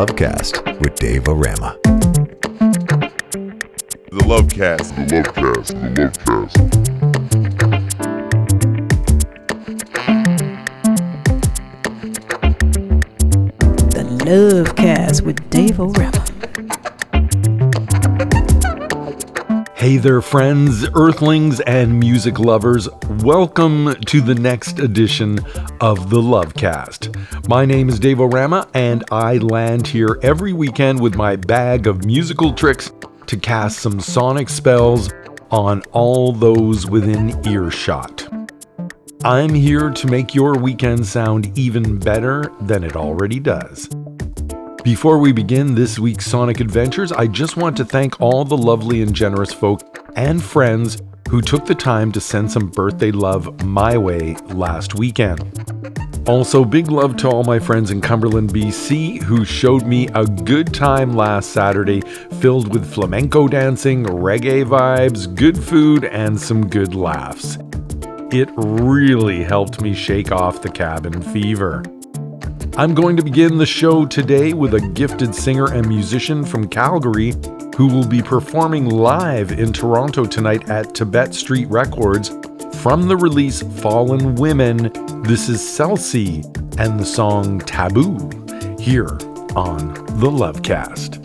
Lovecast with Dave O Rama. The Lovecast. The Lovecast. The Lovecast. The Lovecast with Dave O'Rama. Hey there, friends, earthlings, and music lovers. Welcome to the next edition of the Lovecast. My name is Dave O'Rama, and I land here every weekend with my bag of musical tricks to cast some sonic spells on all those within earshot. I'm here to make your weekend sound even better than it already does. Before we begin this week's Sonic Adventures, I just want to thank all the lovely and generous folk and friends who took the time to send some birthday love my way last weekend. Also, big love to all my friends in Cumberland, BC, who showed me a good time last Saturday filled with flamenco dancing, reggae vibes, good food, and some good laughs. It really helped me shake off the cabin fever. I'm going to begin the show today with a gifted singer and musician from Calgary who will be performing live in Toronto tonight at Tibet Street Records from the release Fallen Women. This is Selci and the song Taboo here on the Lovecast.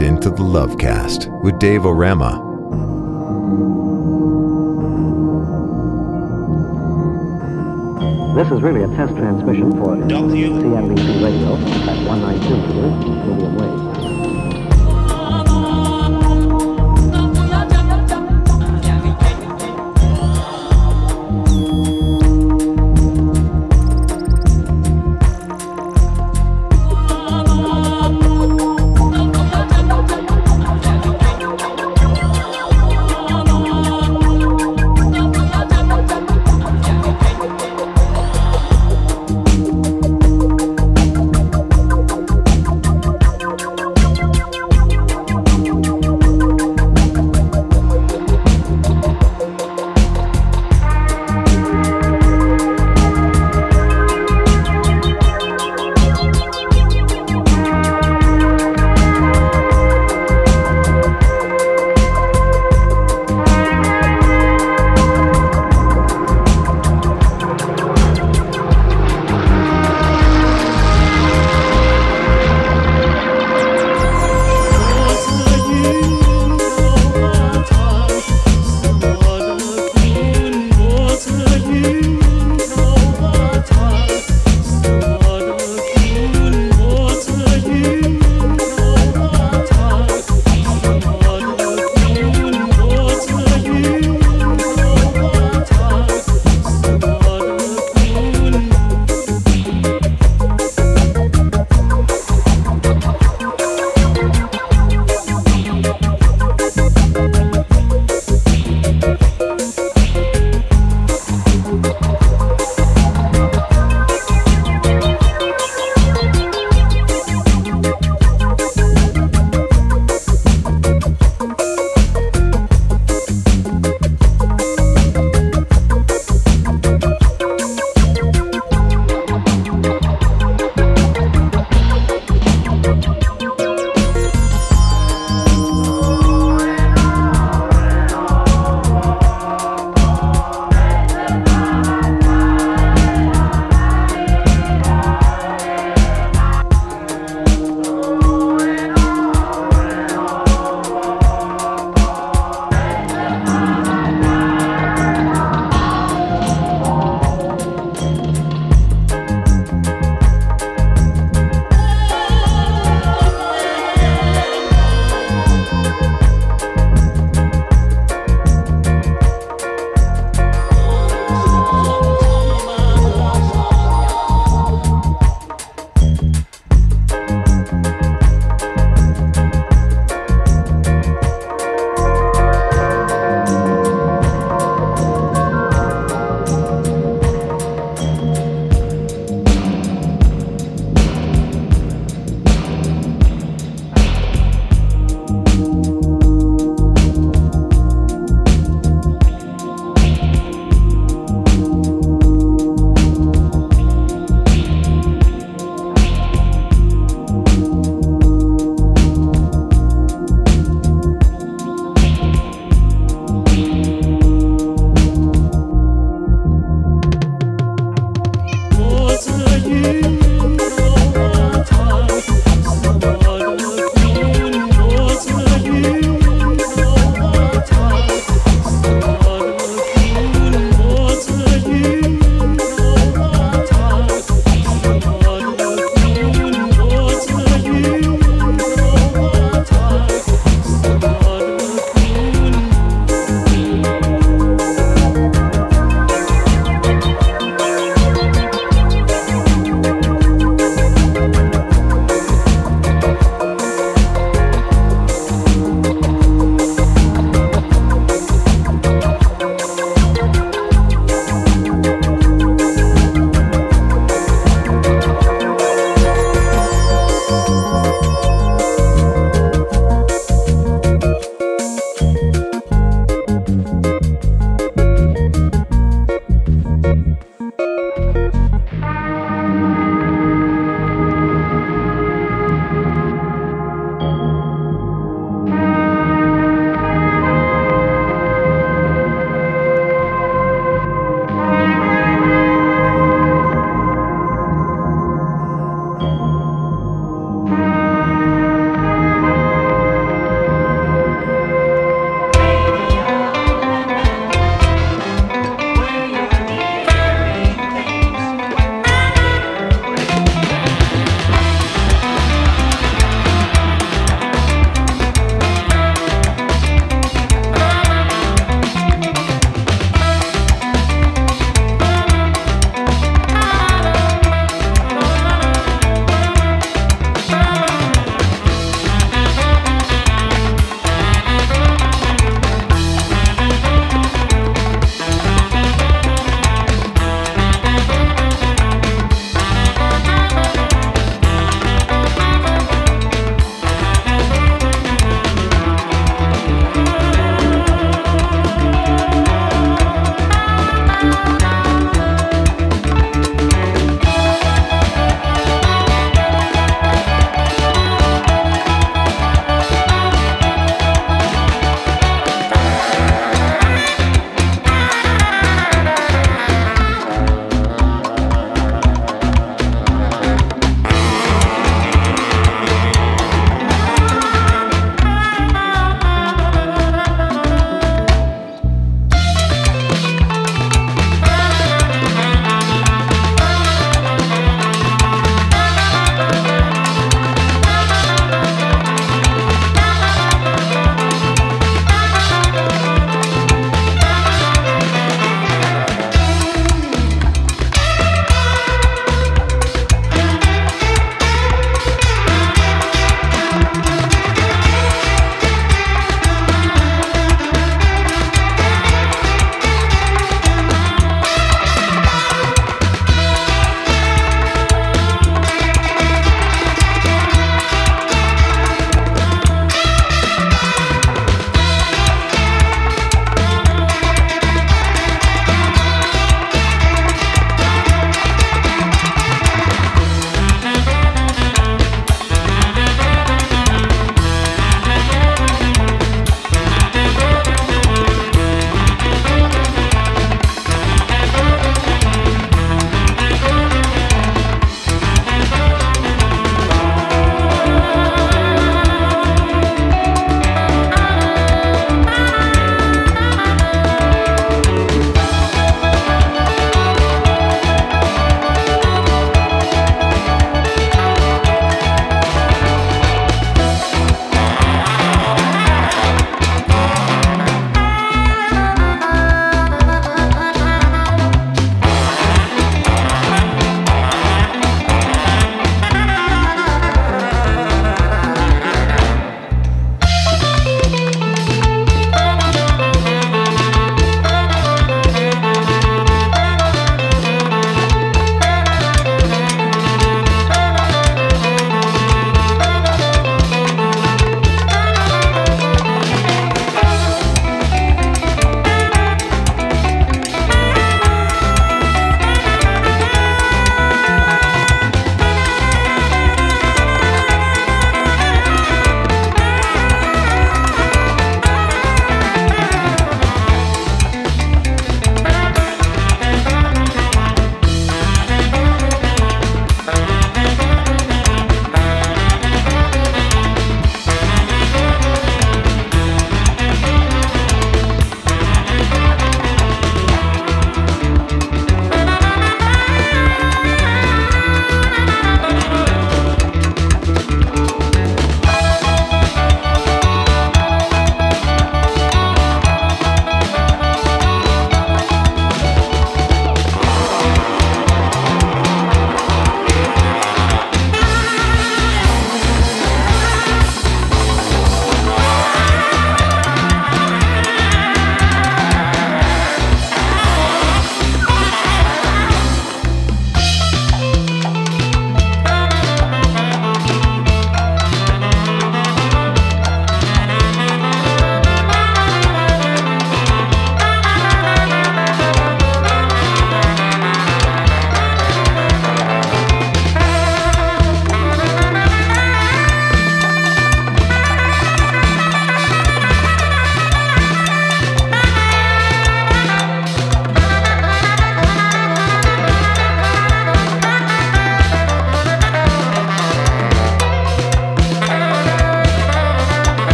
You're into the Lovecast with Dave Orama. This is really a test transmission for CNBC radio at 192 meters, medium wave.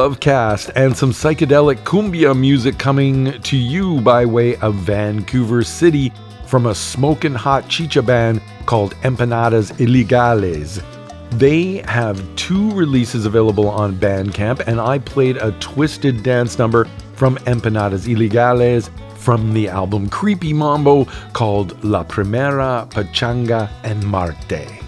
Love Cast, and some psychedelic cumbia music coming to you by way of Vancouver City from a smoking hot chicha band called Empanadas Ilegales. They have two releases available on Bandcamp, and I played a twisted dance number from Empanadas Ilegales from the album Creepy Mambo called La Primera Pachanga en Marte.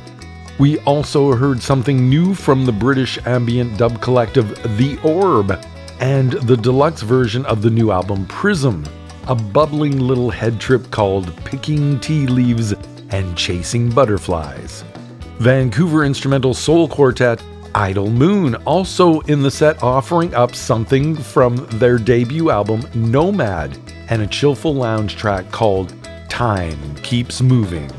We also heard something new from the British ambient dub collective The Orb and the deluxe version of the new album Prism, a bubbling little head trip called Picking Tea Leaves and Chasing Butterflies. Vancouver instrumental soul quartet Idle Moon also in the set offering up something from their debut album Nomad and a chillful lounge track called Time Keeps Moving.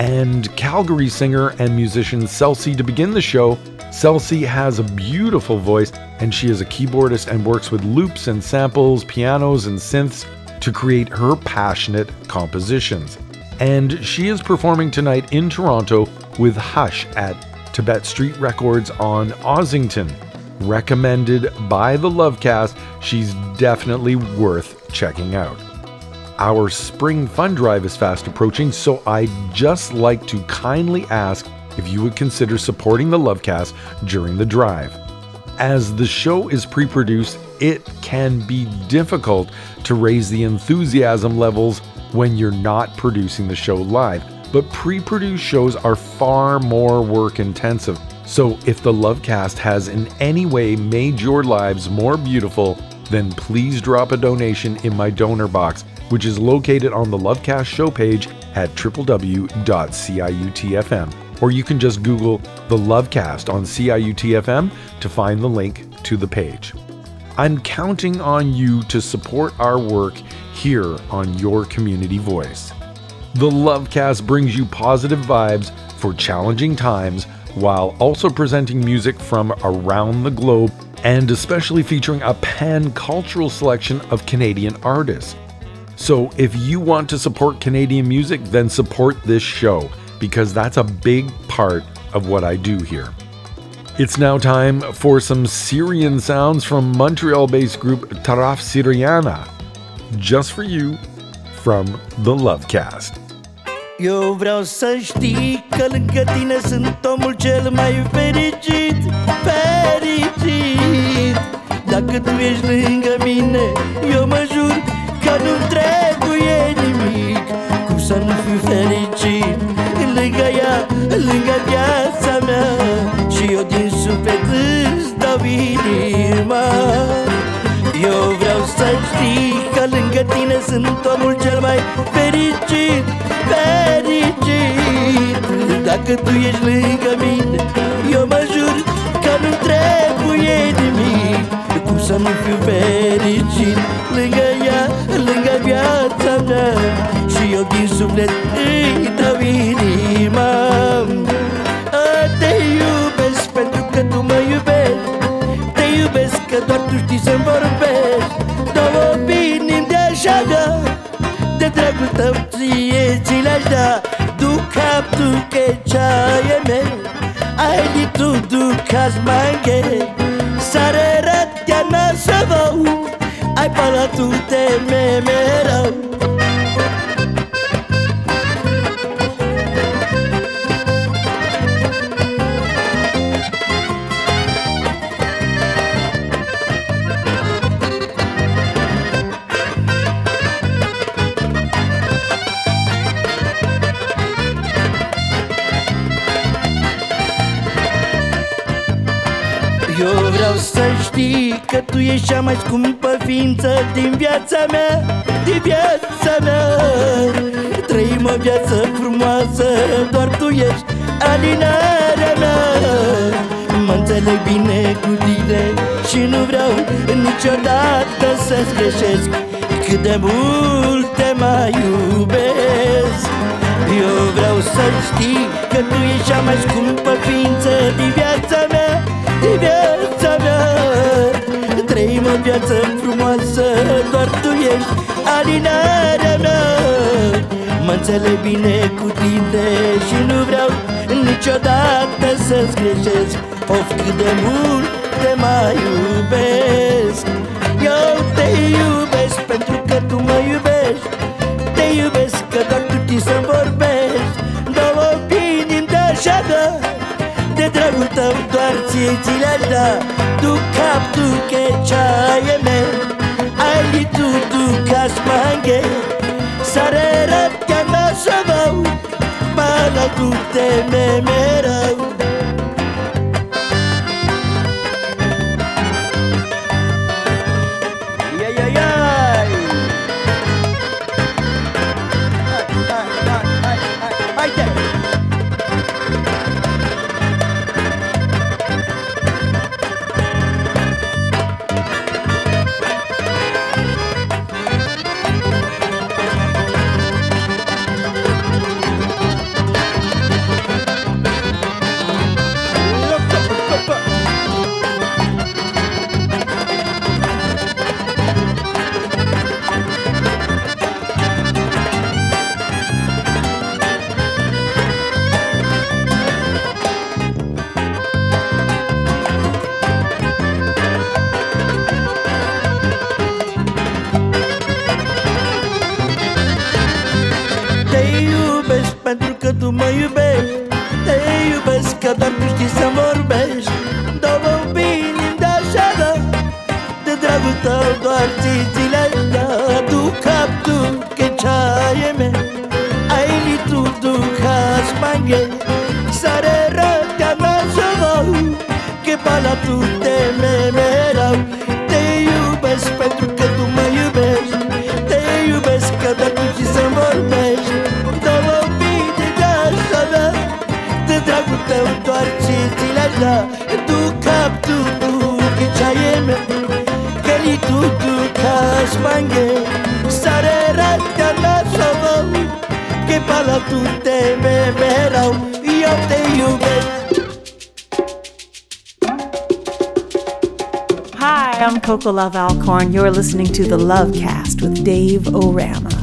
And Calgary singer and musician Selci to begin the show. Selci has a beautiful voice and she is a keyboardist and works with loops and samples, pianos and synths to create her passionate compositions. And she is performing tonight in Toronto with Hush at Tibet Street Records on Ossington. Recommended by the Lovecast, she's definitely worth checking out. Our spring fund drive is fast approaching, so I'd just like to kindly ask if you would consider supporting the Lovecast during the drive. As the show is pre produced, it can be difficult to raise the enthusiasm levels when you're not producing the show live. But pre produced shows are far more work intensive. So if the Lovecast has in any way made your lives more beautiful, then please drop a donation in my donor box, which is located on the Lovecast show page at www.ciutfm. Or you can just Google the Lovecast on CIUTFM to find the link to the page. I'm counting on you to support our work here on Your Community Voice. The Lovecast brings you positive vibes for challenging times while also presenting music from around the globe and especially featuring a pan cultural selection of Canadian artists. So if you want to support Canadian music, then support this show because that's a big part of what I do here. It's now time for some Syrian sounds from Montreal based group Taraf Syriana. Just for you from the Lovecast. Eu vreau să știi că lângă tine sunt omul cel mai fericit Fericit Dacă tu ești lângă mine Eu mă jur că nu trebuie nimic. Cum să nu fiu fericit Lângă ea, lângă viața mea? Și eu din suflet îți dau inima. Eu vreau să știi că lângă tine sunt omul cel mai fericit Fericit. Dacă tu ești lângă mine Eu mă jur că nu trebuie nimic. Cum să nu fiu fericit Lângă ea, lângă viața mea. Și eu din suflet îi dau inima. A, Te iubesc pentru că tu mă iubești. Te iubesc că doar tu știi să-mi vorbești. Două opinii de așa da. De dragul tău ție ți le-aș da. Du cap tu che c'hai me Ai di tu du cas manche Sarera na chevaux Ai para tu temer ești cea mai scumpă ființă din viața mea Din viața mea. Trăim o viață frumoasă, doar tu ești alinarea mea. Mă înțeleg bine cu tine și nu vreau niciodată să-ți greșesc. Cât de mult te mai iubesc. Eu vreau să știi că tu ești cea mai scumpă ființă din viața viață frumoasă Doar tu ești alinarea mea. Mă înțeleg bine cu tine Și nu vreau niciodată să-ți greșesc. Of cât de mult te mai iubesc. Eu te iubesc pentru că tu mă iubești. Te iubesc că doar cu tine să vorbesc. dragul tău doar ție ți l da Tu cap, tu ce ai mea tu, tu ca spanghe. Sare rapia mea Bala tu te me mereu Capricorn, you're listening to The Love Cast with Dave O'Rama.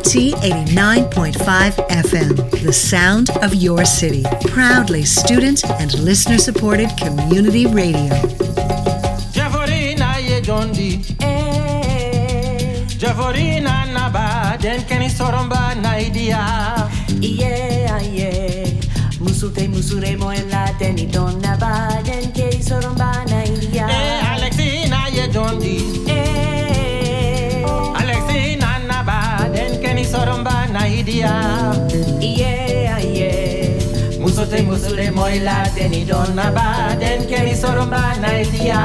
CIUT 89.5 FM, the sound of your city. Proudly student and listener supported community radio. Javorina ye jondi. Javorina naba den keni soromba na idia. Yeah, yeah. Musute musure moela deni don naba den kei soromba na idea. Yeah, yeah. Musote musule moila deni donna ba den keni soromba na idea.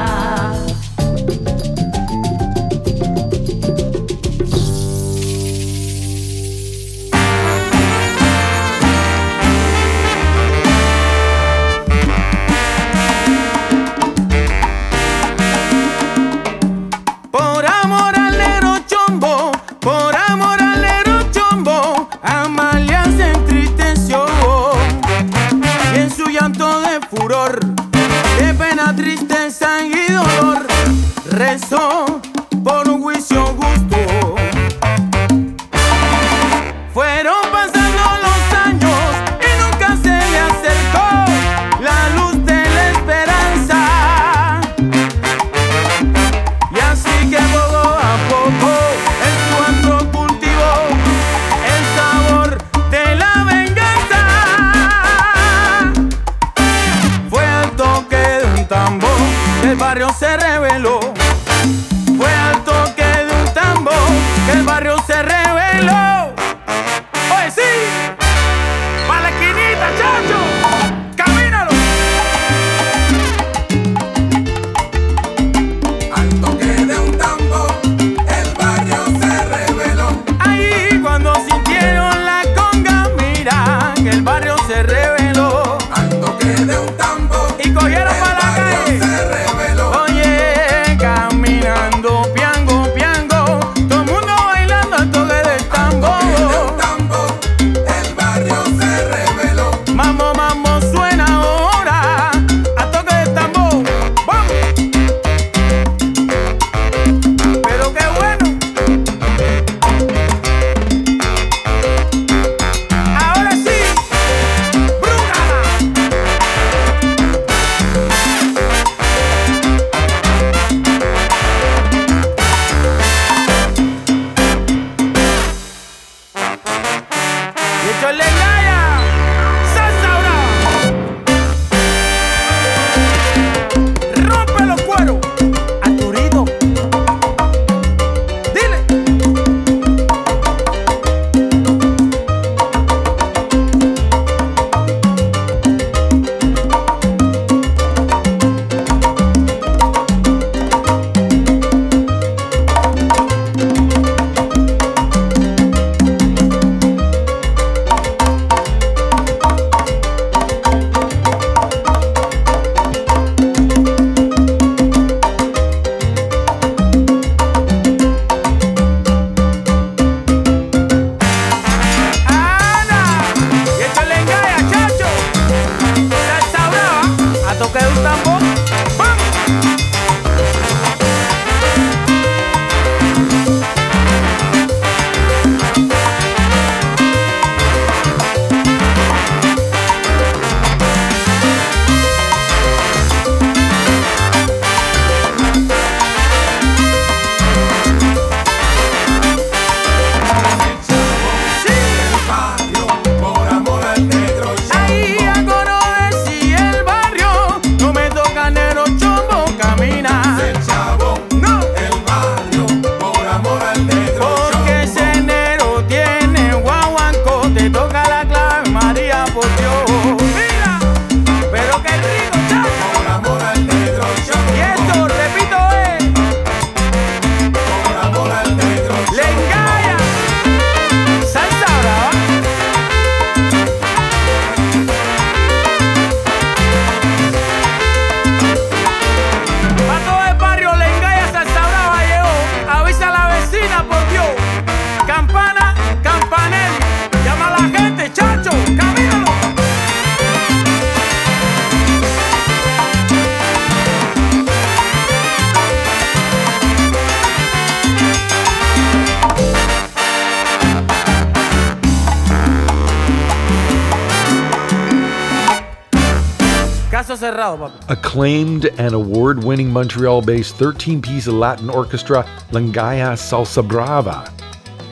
Acclaimed and award winning Montreal based 13 piece Latin orchestra Lengaïa Salsa Brava.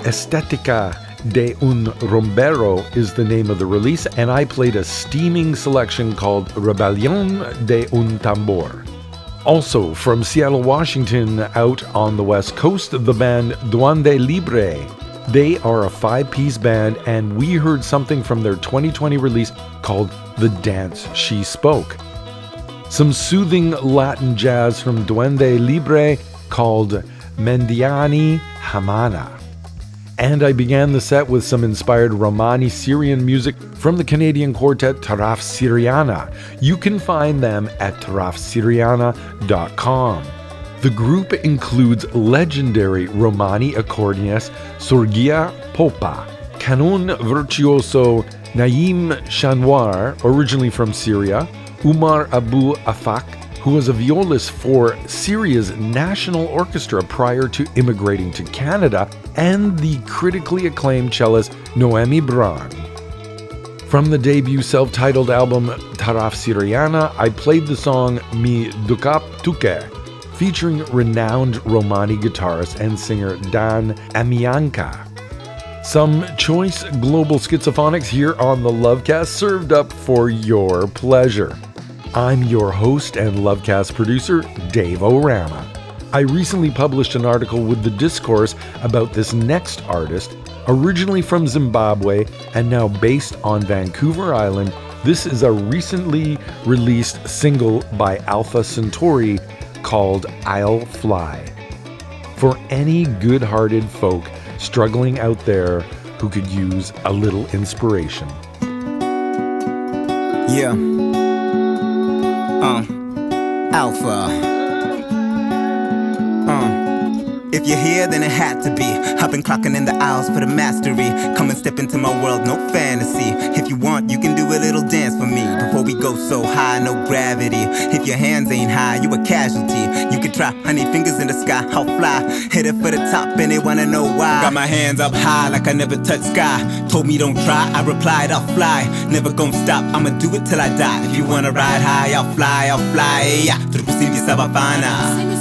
Estetica de un Rumbero is the name of the release, and I played a steaming selection called Rebellion de un Tambor. Also from Seattle, Washington, out on the West Coast, the band Duende Libre. They are a five piece band, and we heard something from their 2020 release called The Dance She Spoke. Some soothing Latin jazz from Duende Libre called Mendiani Hamana. And I began the set with some inspired Romani Syrian music from the Canadian quartet Taraf Syriana. You can find them at tarafsyriana.com. The group includes legendary Romani accordionist Sergiu Popa, canon virtuoso Naim Shanwar, originally from Syria, Umar Abu Afak, who was a violist for Syria's National Orchestra prior to immigrating to Canada, and the critically acclaimed cellist Noemi Braun. From the debut self titled album Taraf Syriana, I played the song Me Dukhap Tuke, featuring renowned Romani guitarist and singer Dan Armeanca. Some choice global schizophonics here on the Lovecast served up for your pleasure. I'm your host and Lovecast producer, Dave O Rama. I recently published an article with the discourse about this next artist, originally from Zimbabwe and now based on Vancouver Island. This is a recently released single by Alpha Centauri called I'll Fly. For any good hearted folk struggling out there who could use a little inspiration. Yeah. Uh. Alpha. If you're here, then it had to be. I've been clocking in the hours for the mastery. Come and step into my world, no fantasy. If you want, you can do a little dance for me. Before we go so high, no gravity. If your hands ain't high, you a casualty. You can try, honey, fingers in the sky, I'll fly. Hit it for the top, and they wanna know why. Got my hands up high like I never touched sky. Told me don't try, I replied I'll fly. Never gonna stop, I'ma do it till I die. If you wanna ride high, I'll fly, I'll fly. Yeah, tulikusindi sabafana.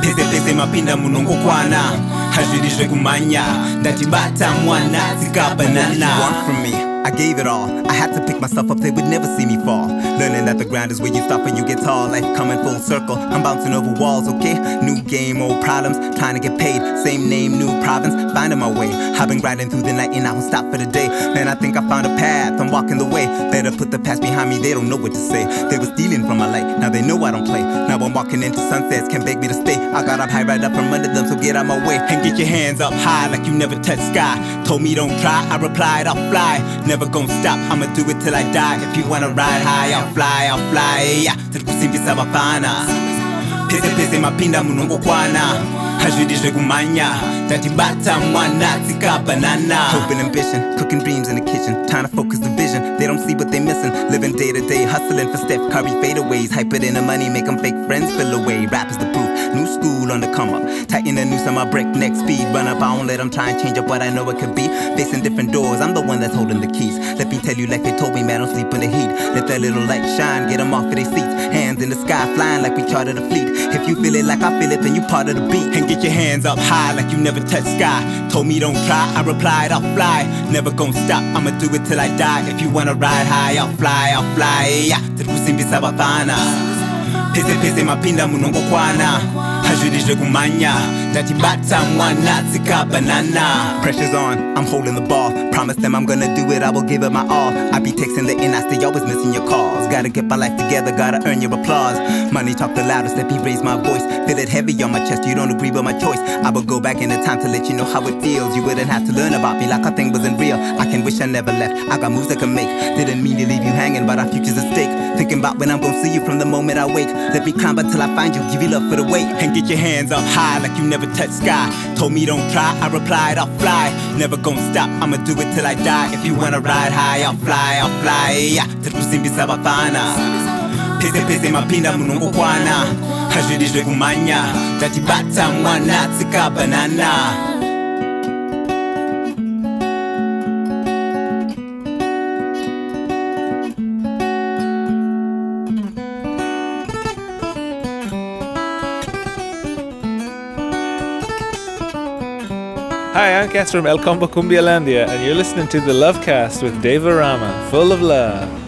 Pese pese mapinda munongo kwana. Hazvirizve kumanya ndatibata mwana tikabanana from me I gave it all. I had to pick myself up, they would never see me fall. Learning that the ground is where you stop and you get tall. Life coming full circle. I'm bouncing over walls, okay? New game, old problems. Trying to get paid. Same name, new province. Finding my way. I've been grinding through the night and I won't stop for the day. Man, I think I found a path. I'm walking the way. Better put the past behind me, they don't know what to say. They were stealing from my light. Now they know I don't play. Now I'm walking into sunsets, can't beg me to stay. I got up high right up from under them, so get out my way. And get your hands up high like you never touched sky. Told me don't try, I replied I'll fly. Never gonna stop, I'ma do it till I die. If you wanna ride high, I'll fly, I'll fly. Yeah, tirikusimbisa vafana. Pese pese mapinda munongo kwana. Hazvidi zvekumanya ndatibata mwana tikabanana Hoping ambition, cooking dreams in the kitchen. Trying to focus the vision, they don't see what they missing. Living day to day, hustling for Steph Curry fadeaways. Hype it in the money, make them fake friends fill away. Rap is the proof, new school on the come up. Tighten the noose on my breakneck speed Run up, I don't let them try and change up what I know it could be. Facing different doors, I'm the one that's holding the keys. Let me tell you like they told me, man, don't sleep in the heat. Let that little light shine, get them off of their seats. Hands in the sky, flying like we chartered a fleet. If you feel it like I feel it, then you part of the beat get your hands up high like you never touched sky. Told me don't try, I replied I'll fly. Never gonna stop, I'ma do it till I die. If you wanna ride high, I'll fly, I'll fly. Yeah. Tirikusimbisa vafana Pese pese mapinda munongo kwana Hazvidi zvekumanya ndatibata mwana tikabanana Pressure's on, I'm holding the ball. Promise them I'm gonna do it, I will give it my all. I be texting the in, I stay always missing your calls. Gotta get my life together, gotta earn your applause. Money talk the loudest, let me raise my voice. Feel it heavy on my chest, you don't agree with my choice. I will go back in the time to let you know how it feels. You wouldn't have to learn about me like a thing wasn't real. I can wish I never left, I got moves I can make. Didn't mean to leave you hanging, but our future's at stake. Thinking about when I'm gonna see you from the moment I wake. Let me climb until I find you, give you love for the wait get your hands up high like you never touched sky. Told me don't try, I replied I'll fly. Never gonna stop, I'ma do it till I die. If you wanna ride high, I'll fly, I'll fly yeah. Tirikusimbisa vafana Pese pese mapinda ah. munongo kwana Hazvidi zvekumanya ndatibata mwana tikabanana Hi, I'm Cass from El Combo Cumbia Landia, and you're listening to the Lovecast with Dave O Rama, full of love.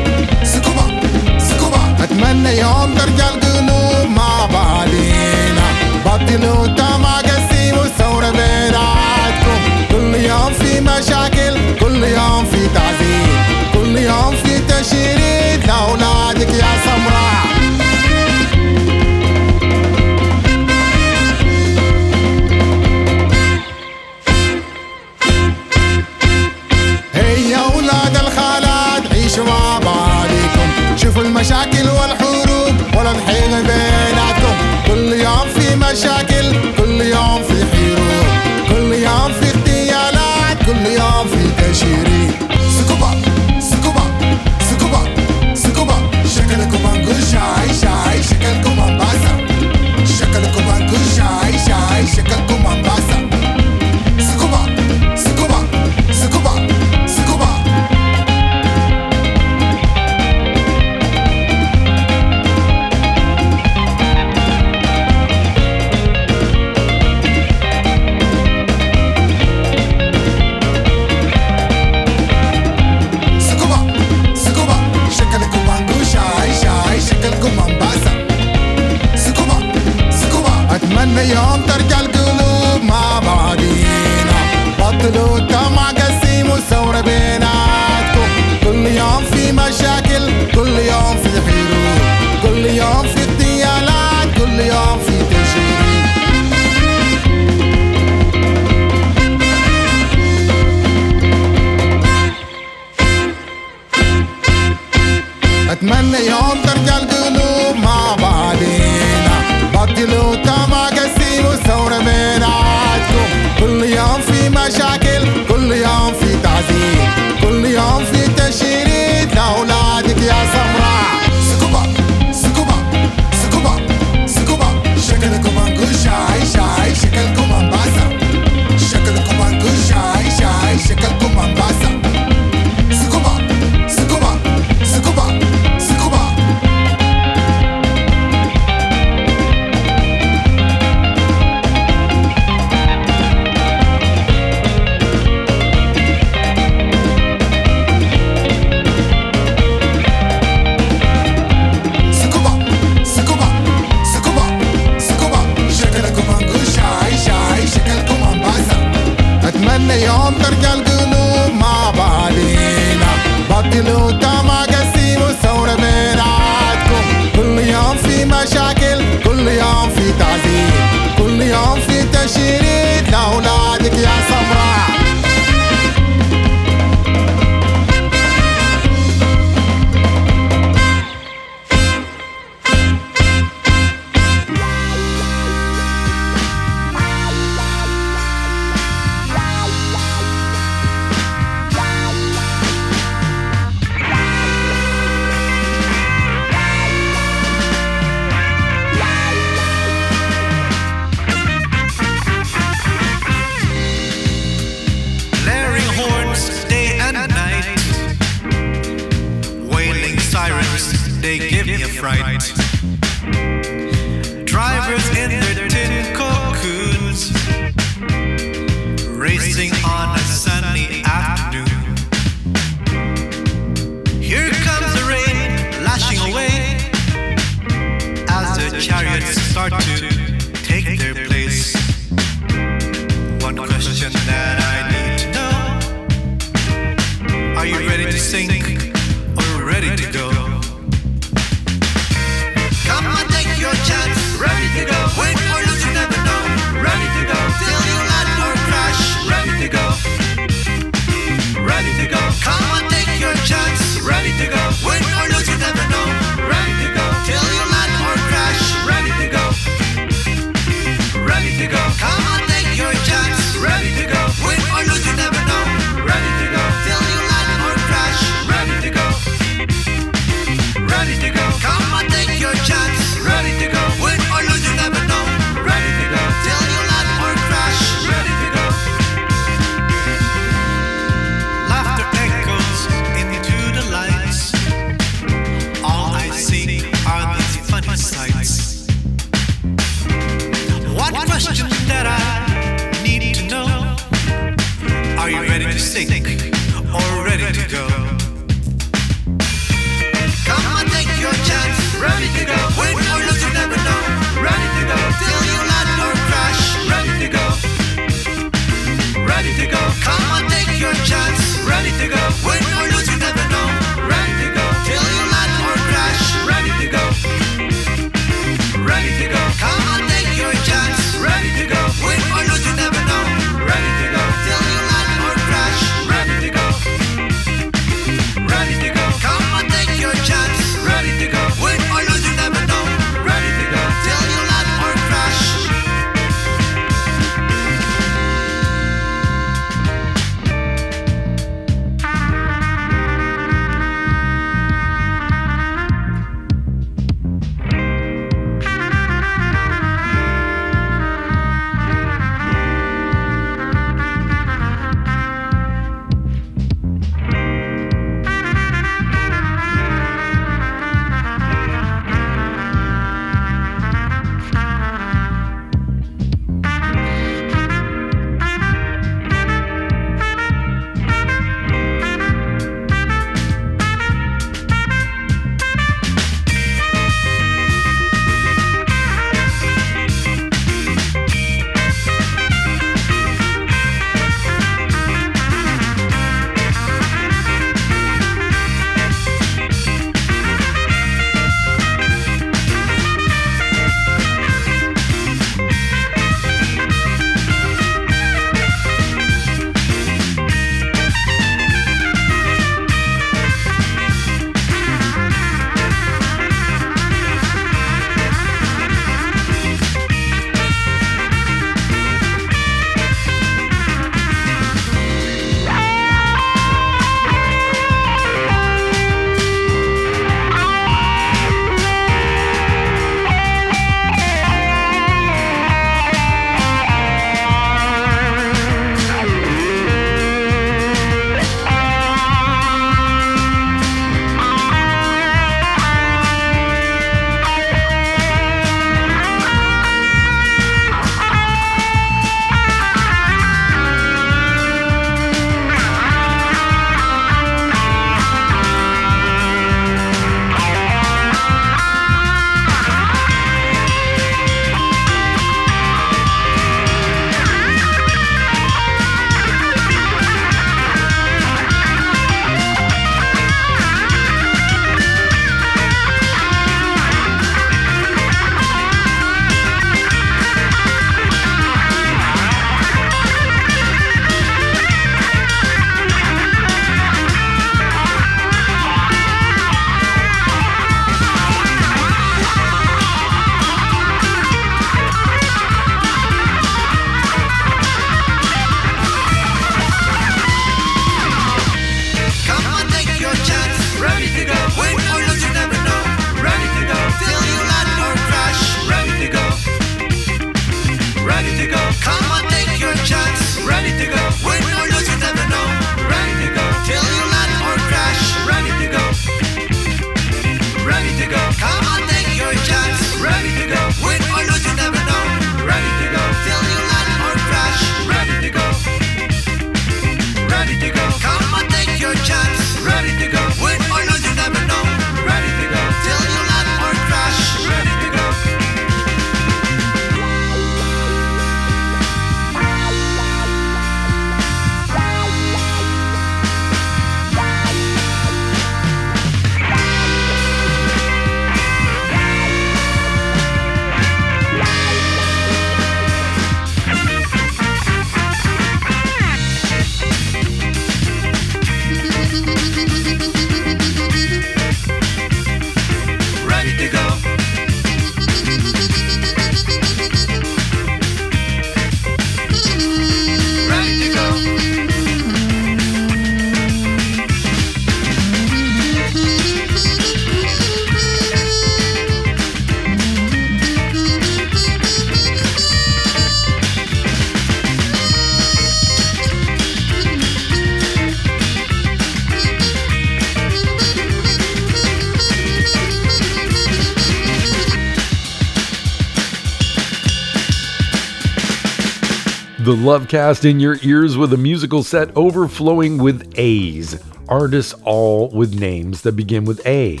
The Lovecast in your ears with a musical set overflowing with A's. Artists all with names that begin with A.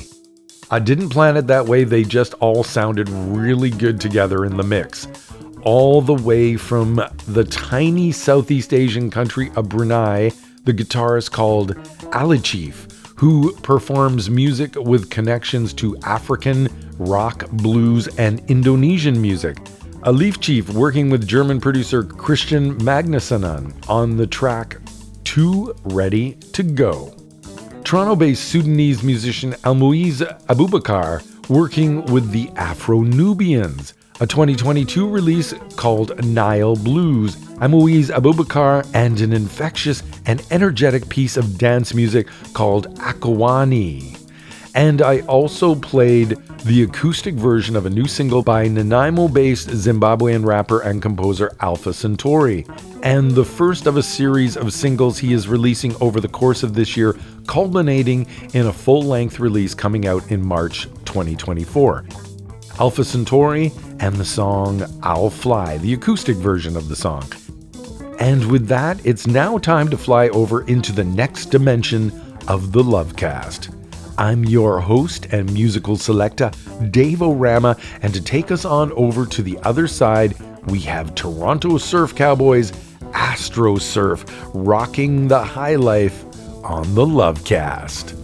I didn't plan it that way, they just all sounded really good together in the mix. All the way from the tiny Southeast Asian country of Brunei, the guitarist called Alifchief, who performs music with connections to African, rock, blues, and Indonesian music. Alifchief working with German producer Christian Magnusson on the track Too Ready to Go. Toronto based Sudanese musician Almuiz Abubakar working with the Afro Nubians, a 2022 release called Nile Blues. Almuiz Abubakar and an infectious and energetic piece of dance music called Akohwani. And I also played the acoustic version of a new single by Nanaimo based Zimbabwean rapper and composer Alpha Centauri, and the first of a series of singles he is releasing over the course of this year, culminating in a full length release coming out in March 2024. Alpha Centauri and the song I'll Fly, the acoustic version of the song. And with that, it's now time to fly over into the next dimension of the Lovecast. I'm your host and musical selector, Dave O Rama, and to take us on over to the other side, we have Toronto Surf Cowboys Astrosurf rocking the high life on the Lovecast.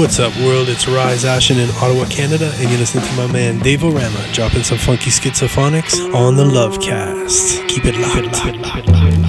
What's up, world? It's Rise Ashen in Ottawa, Canada, and you're listening to my man Dave O Rama dropping some funky schizophonics on the Lovecast. Keep it locked. Keep it locked. Thanks for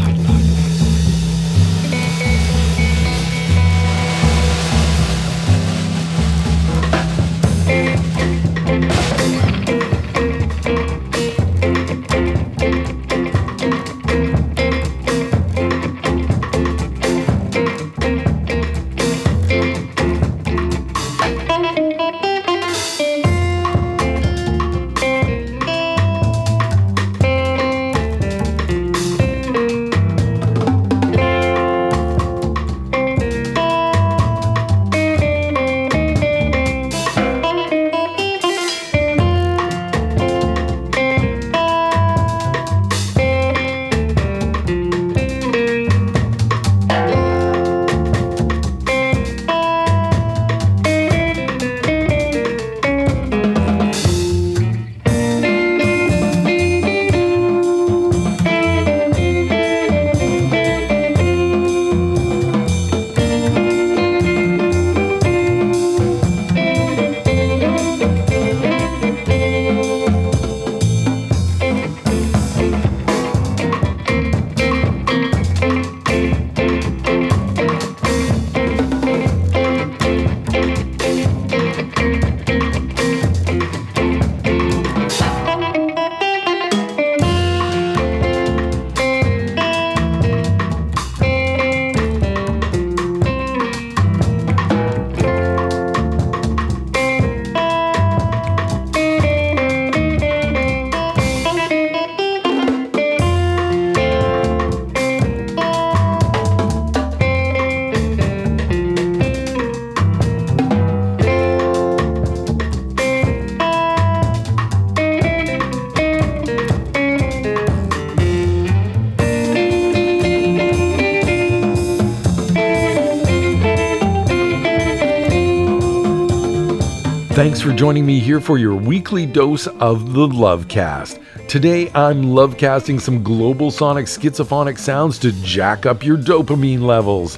joining me here for your weekly dose of the Lovecast. Today I'm lovecasting some global sonic schizophonic sounds to jack up your dopamine levels.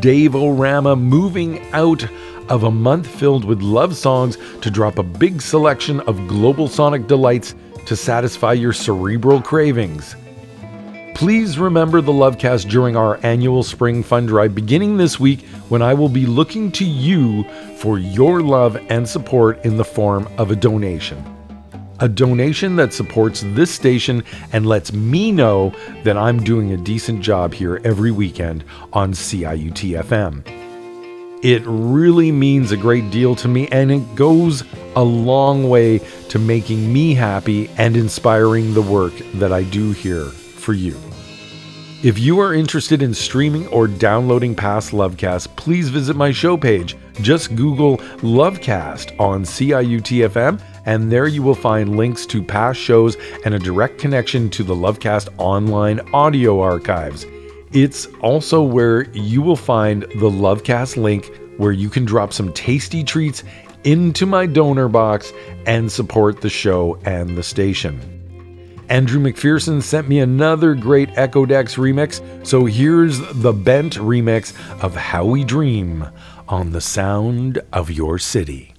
Dave O Rama moving out of a month filled with love songs to drop a big selection of global sonic delights to satisfy your cerebral cravings. Please remember the Lovecast during our annual spring fund drive beginning this week when I will be looking to you for your love and support in the form of a donation. A donation that supports this station and lets me know that I'm doing a decent job here every weekend on CIUT FM. It really means a great deal to me and it goes a long way to making me happy and inspiring the work that I do here for you. If you are interested in streaming or downloading past Lovecast, please visit my show page. Just Google Lovecast on CIUTFM, and there you will find links to past shows and a direct connection to the Lovecast online audio archives. It's also where you will find the Lovecast link where you can drop some tasty treats into my donor box and support the show and the station. Andrew McPherson sent me another great Eccodek remix, so here's the bent remix of How We Dream on the sound of your city.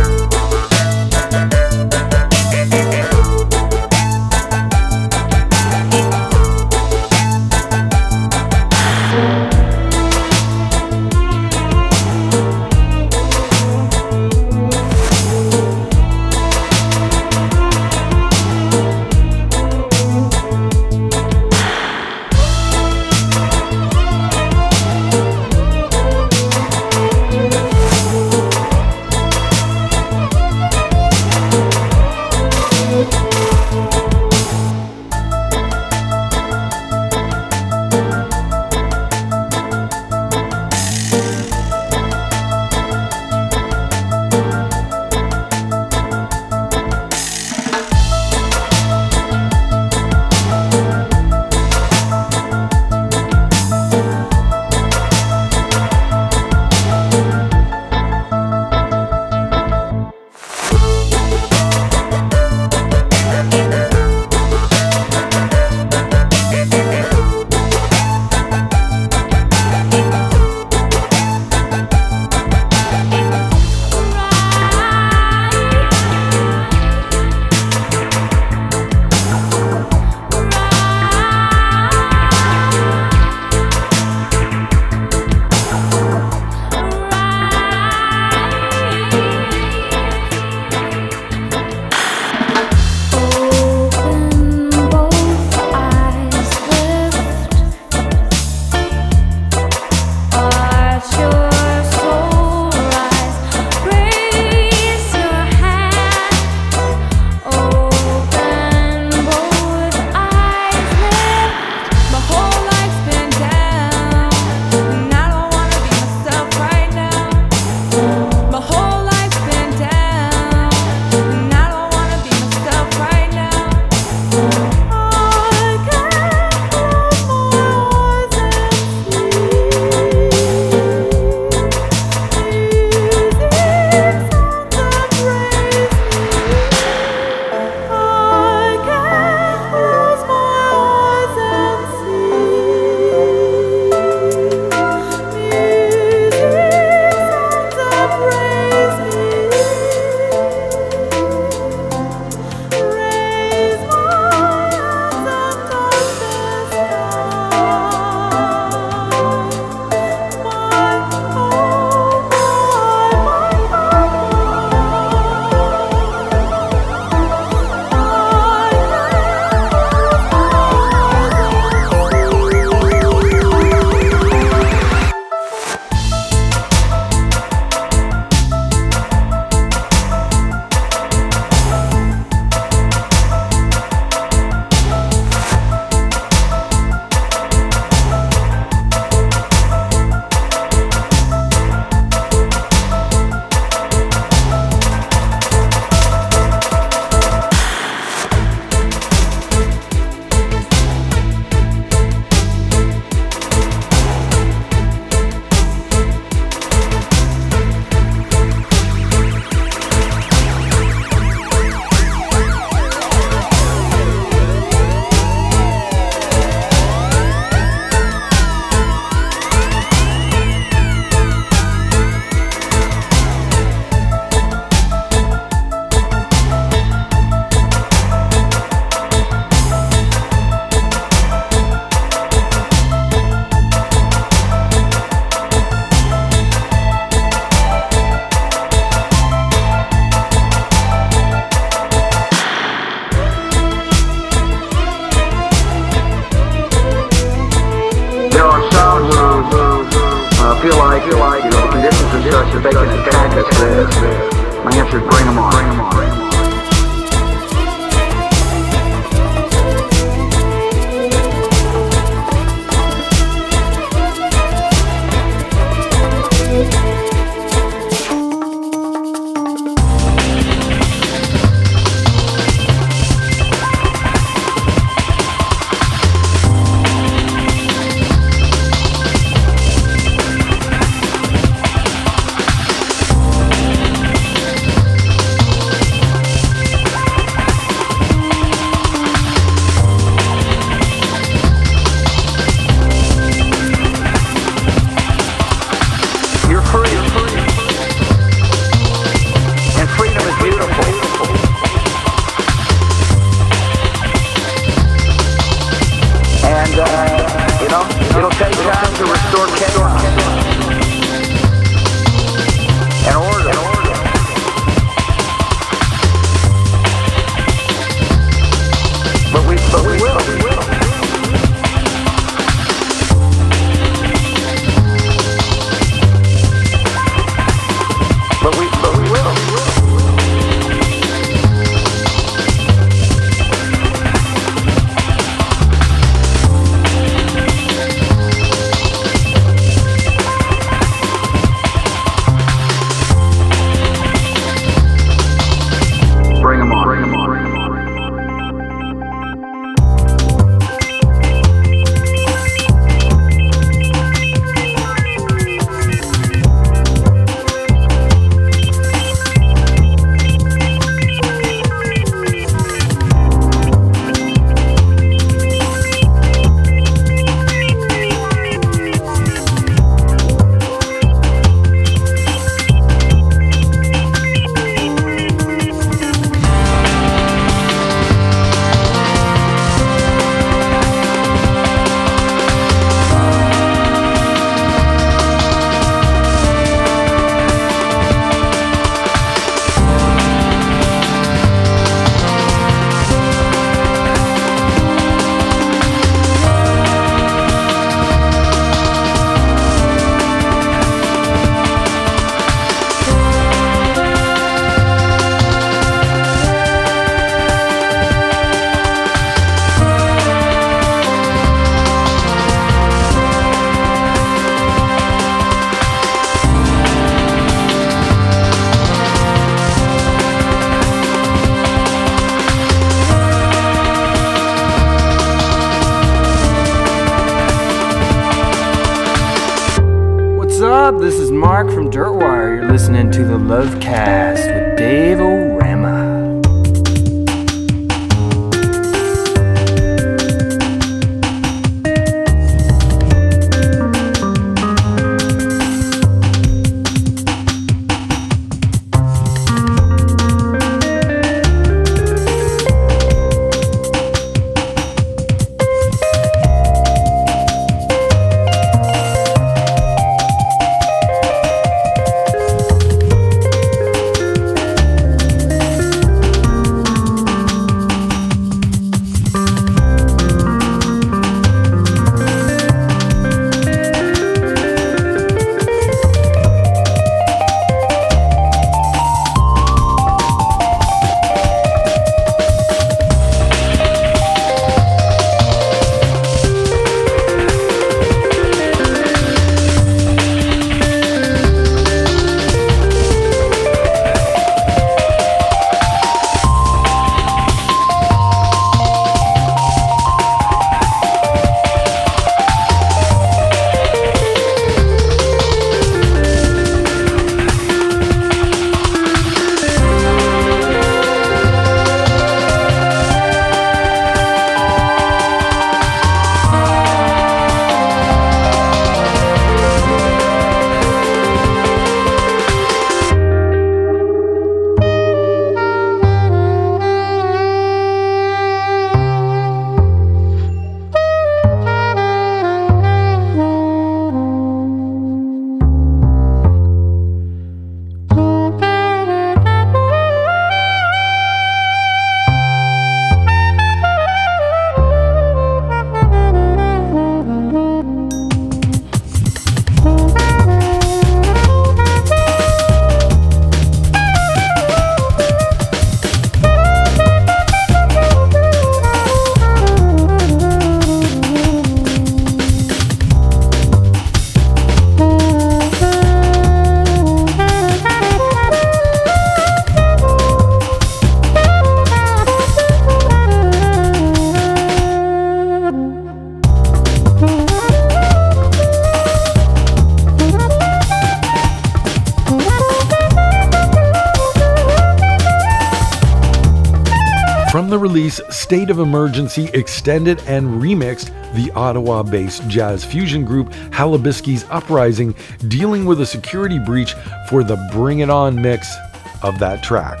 State of Emergency extended and remixed the Ottawa based jazz fusion group Halabisky's Uprising, dealing with a security breach for the Bring It On mix of that track.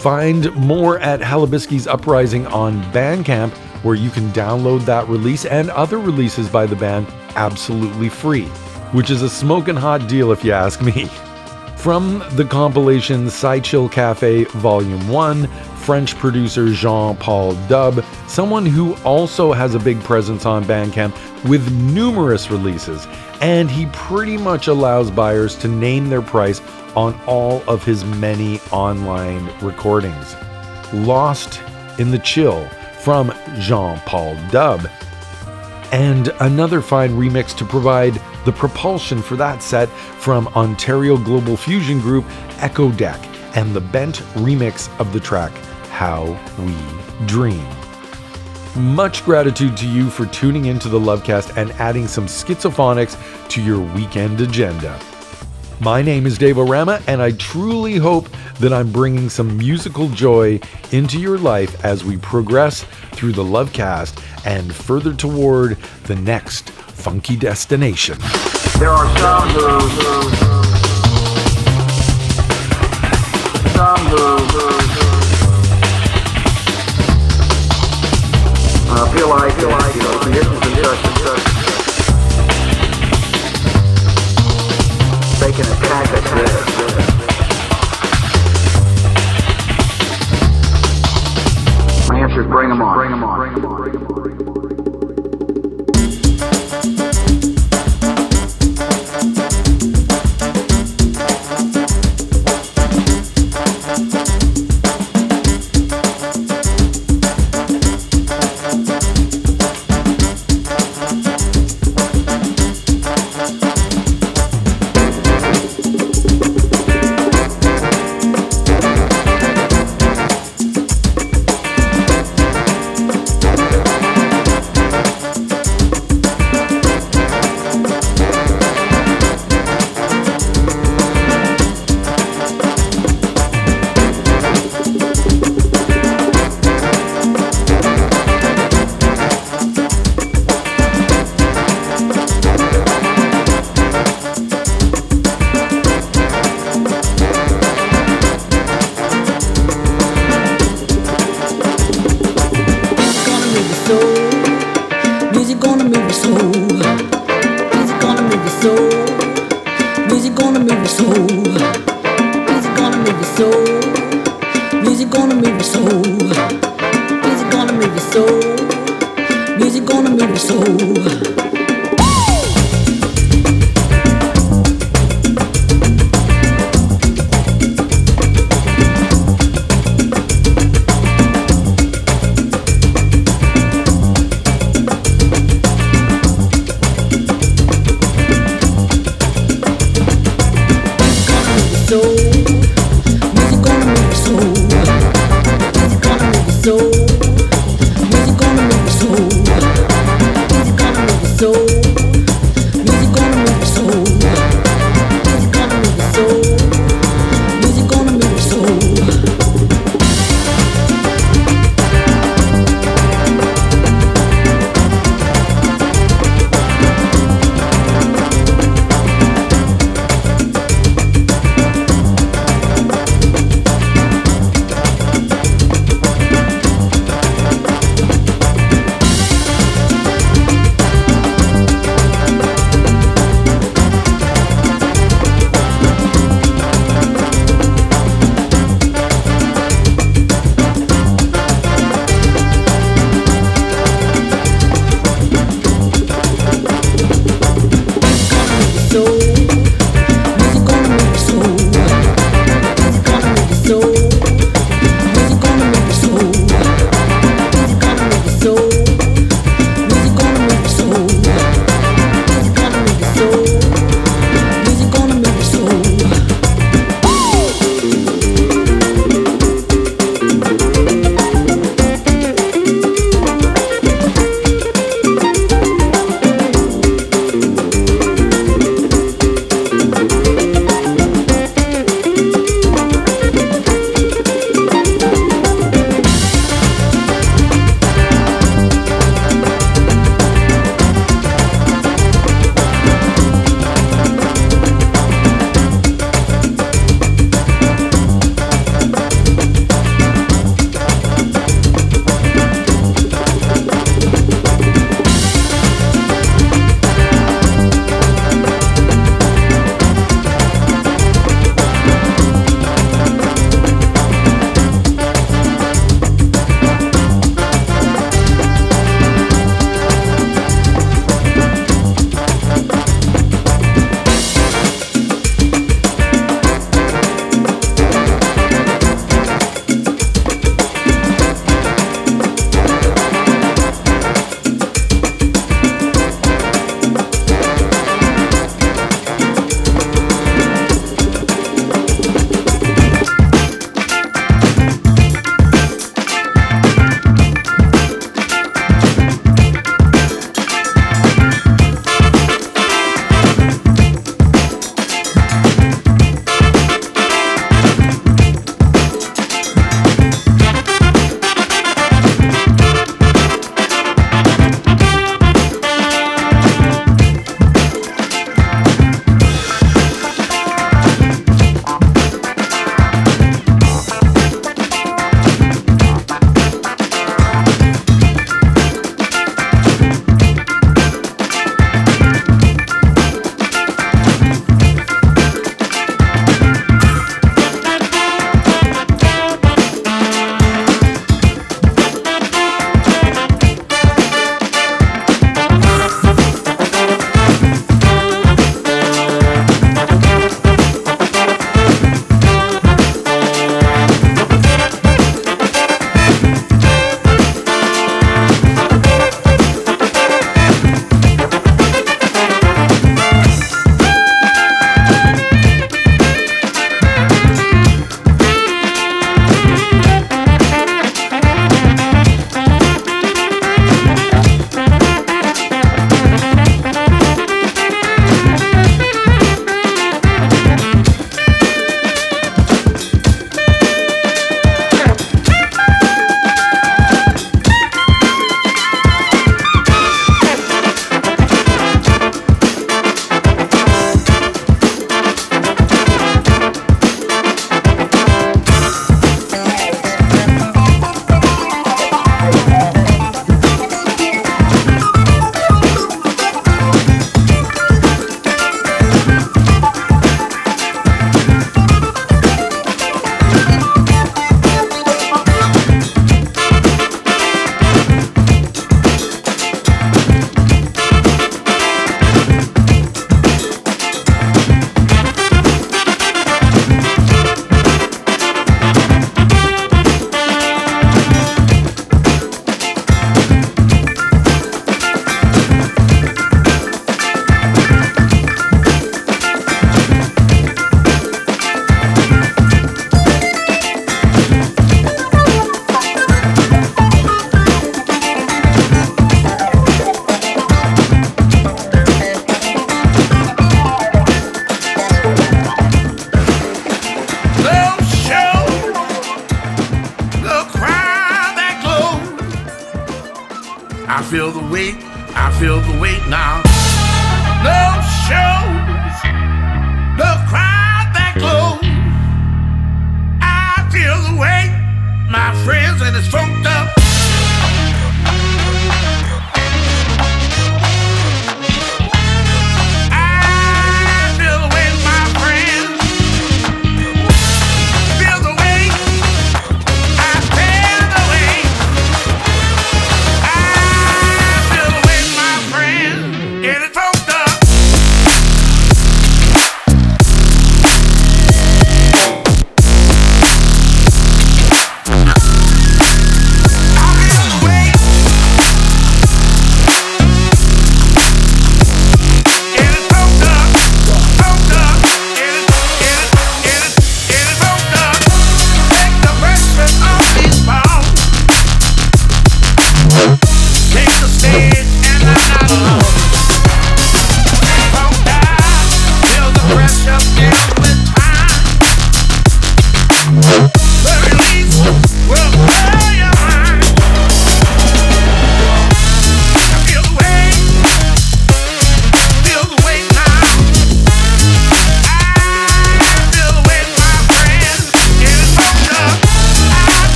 Find more at Halabisky's Uprising on Bandcamp, where you can download that release and other releases by the band absolutely free, which is a smoking hot deal if you ask me. From the compilation Sideshill Cafe Volume 1, French producer Jean Paul Dub, someone who also has a big presence on Bandcamp with numerous releases, and he pretty much allows buyers to name their price on all of his many online recordings. Lost in the Chill from Jean Paul Dub. And another fine remix to provide the propulsion for that set from Ontario Global Fusion Group Eccodek and the bent remix of the track How We Dream. Much gratitude to you for tuning into the Lovecast and adding some schizophonics to your weekend agenda. My name is Dave O Rama, and I truly hope that I'm bringing some musical joy into your life as we progress through the Lovecast and further toward the next funky destination. There are some who some who, They can attack us. My answer is bring them on. Bring them on. Bring them on. Bring 'em on. Move your soul. Music gonna move your soul. Music gonna move your soul. soul.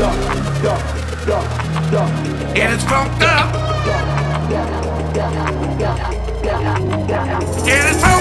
And it's funked up. And it's funked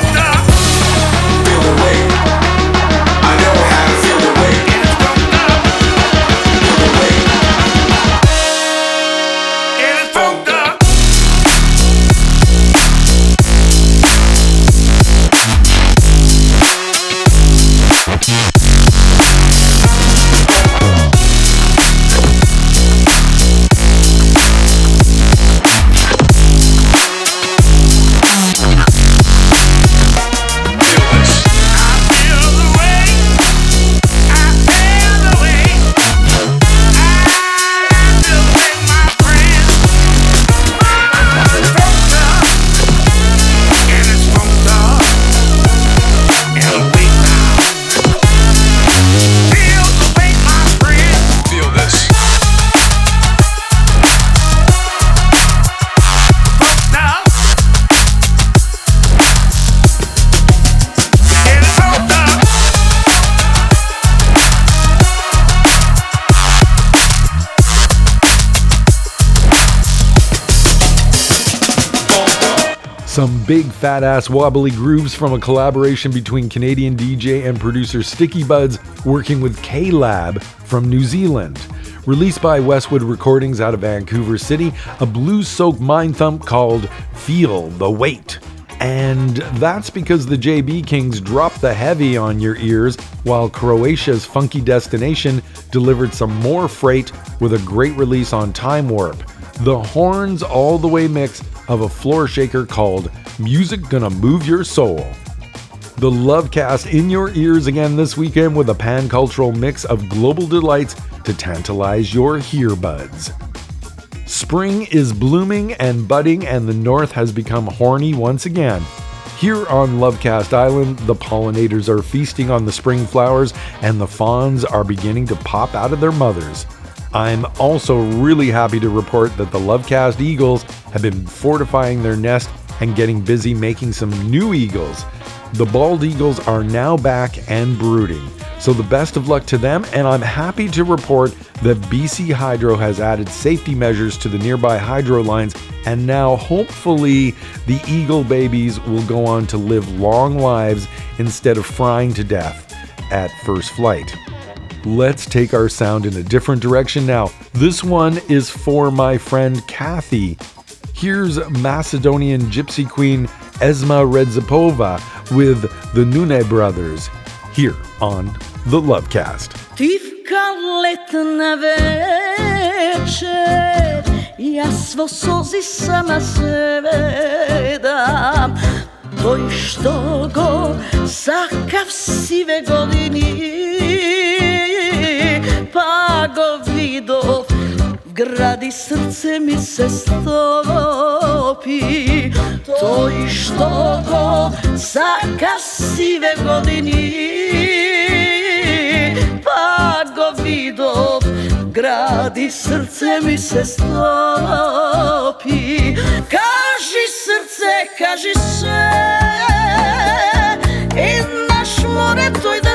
big fat ass wobbly grooves from a collaboration between Canadian DJ and producer Stickybuds working with KLab from New Zealand. Released by Westwood Recordings out of Vancouver City, a blues soaked mind thump called Feel the Weight. And that's because the JB Kings dropped the heavy on your ears, while Croatia's Funky Destination delivered some more freight with a great release on Time Warp. The horns all the way mix of a floor shaker called Music Gonna Move Your Soul. The Lovecast in your ears again this weekend with a pan cultural mix of global delights to tantalize your earbuds. Spring is blooming and budding, and the north has become horny once again. Here on Lovecast Island, the pollinators are feasting on the spring flowers, and the fawns are beginning to pop out of their mothers. I'm also really happy to report that the Lovecast Eagles have been fortifying their nest and getting busy making some new eagles. The bald eagles are now back and brooding. So the best of luck to them, and I'm happy to report that BC Hydro has added safety measures to the nearby hydro lines, and now hopefully the eagle babies will go on to live long lives instead of frying to death at first flight. Let's take our sound in a different direction now. This one is for my friend Kathy. Here's Macedonian gypsy queen Esma Redzepova with the Nune brothers here on the Lovecast. Sozi sama svedam Tvoj što go sakav sive godini Pa go vidov Gradi srce mi se stopi. To i što go za kasive godini Pa go vidov gradi srce mi se stopi. Kaži srce, kaži se I naš more toj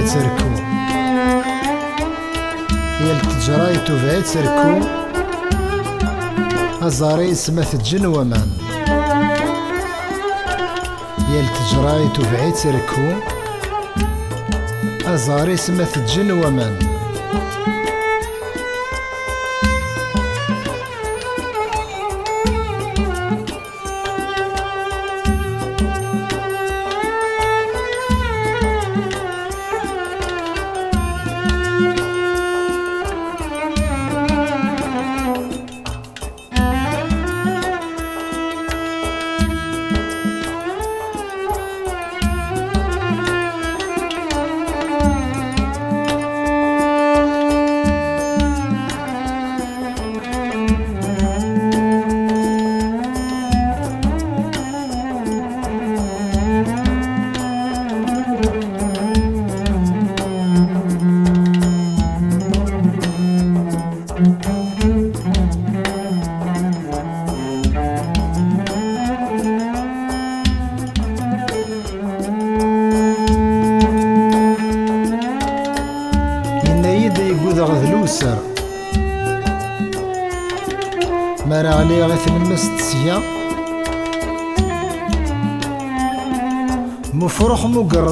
تركو يا التجرا يتوفى تركو أزاري سمث تجن ومان. يا التجرا يتوفى تركو أزاري سمث تجن ومان.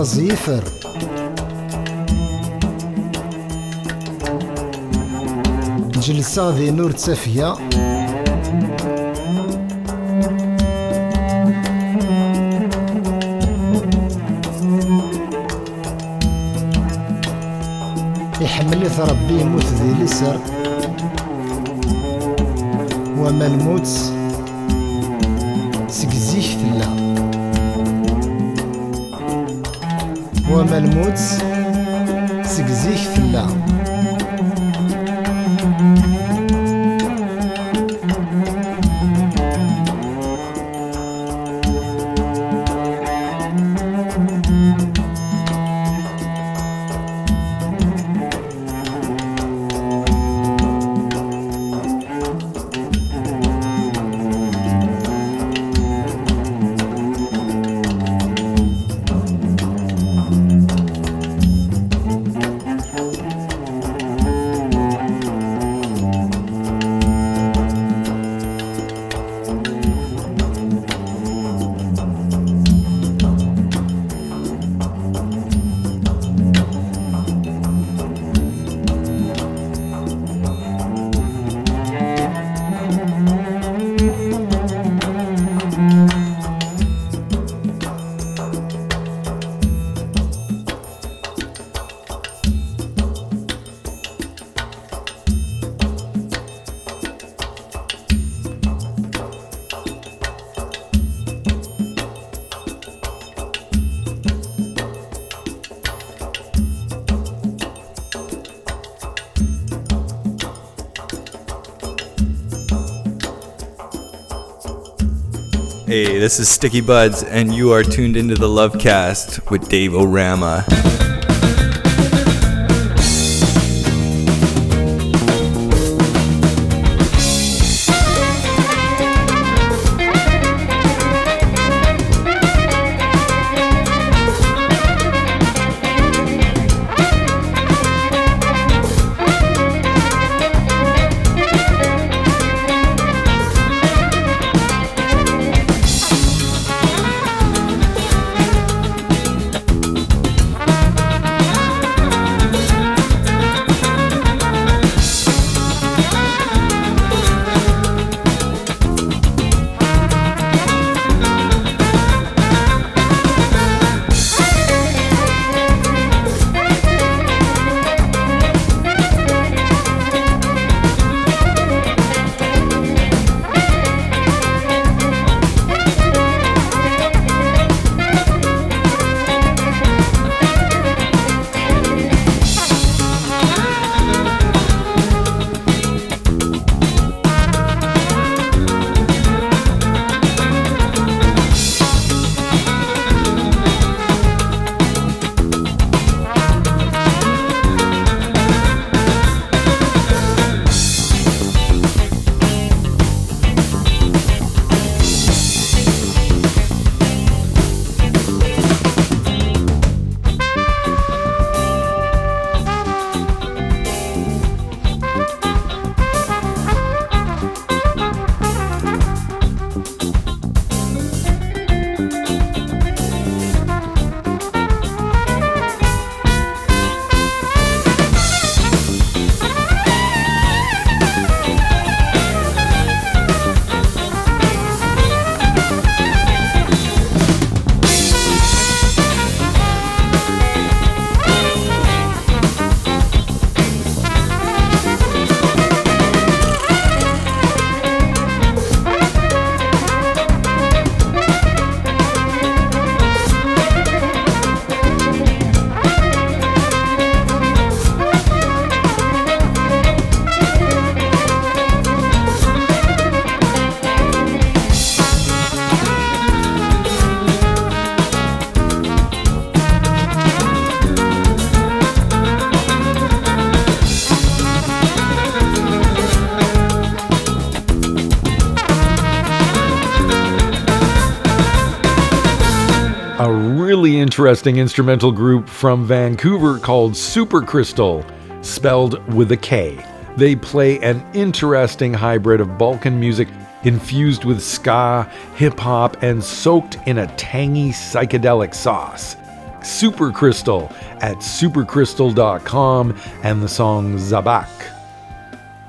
مقرز يفر جلسة ذي نور تسافية. يحمل ربي يموت ذي لسر وما الموت Woods. This is Stickybuds, and you are tuned into the Lovecast with Dave O Rama. Interesting instrumental group from Vancouver called Super Krystal, spelled with a K. They play an interesting hybrid of Balkan music infused with ska, hip hop, and soaked in a tangy psychedelic sauce. Super Krystal at supercrystal.com and the song Zabac.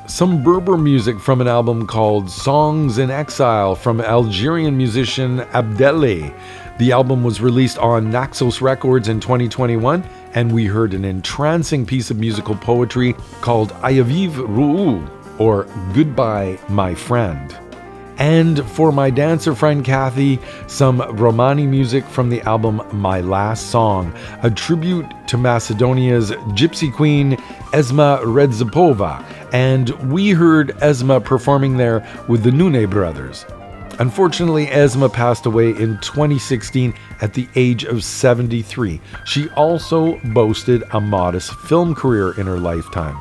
Some Berber music from an album called Songs in Exile from Algerian musician Abdelli. The album was released on Naxos Records in 2021, and we heard an entrancing piece of musical poetry called Ayahviv Rouh, or Goodbye, My Friend. And for my dancer friend Kathy, some Romani music from the album My Last Song, a tribute to Macedonia's gypsy queen Esma Redzepova, and we heard Esma performing there with the Nune brothers. Unfortunately, Esma passed away in 2016 at the age of 73. She also boasted a modest film career in her lifetime.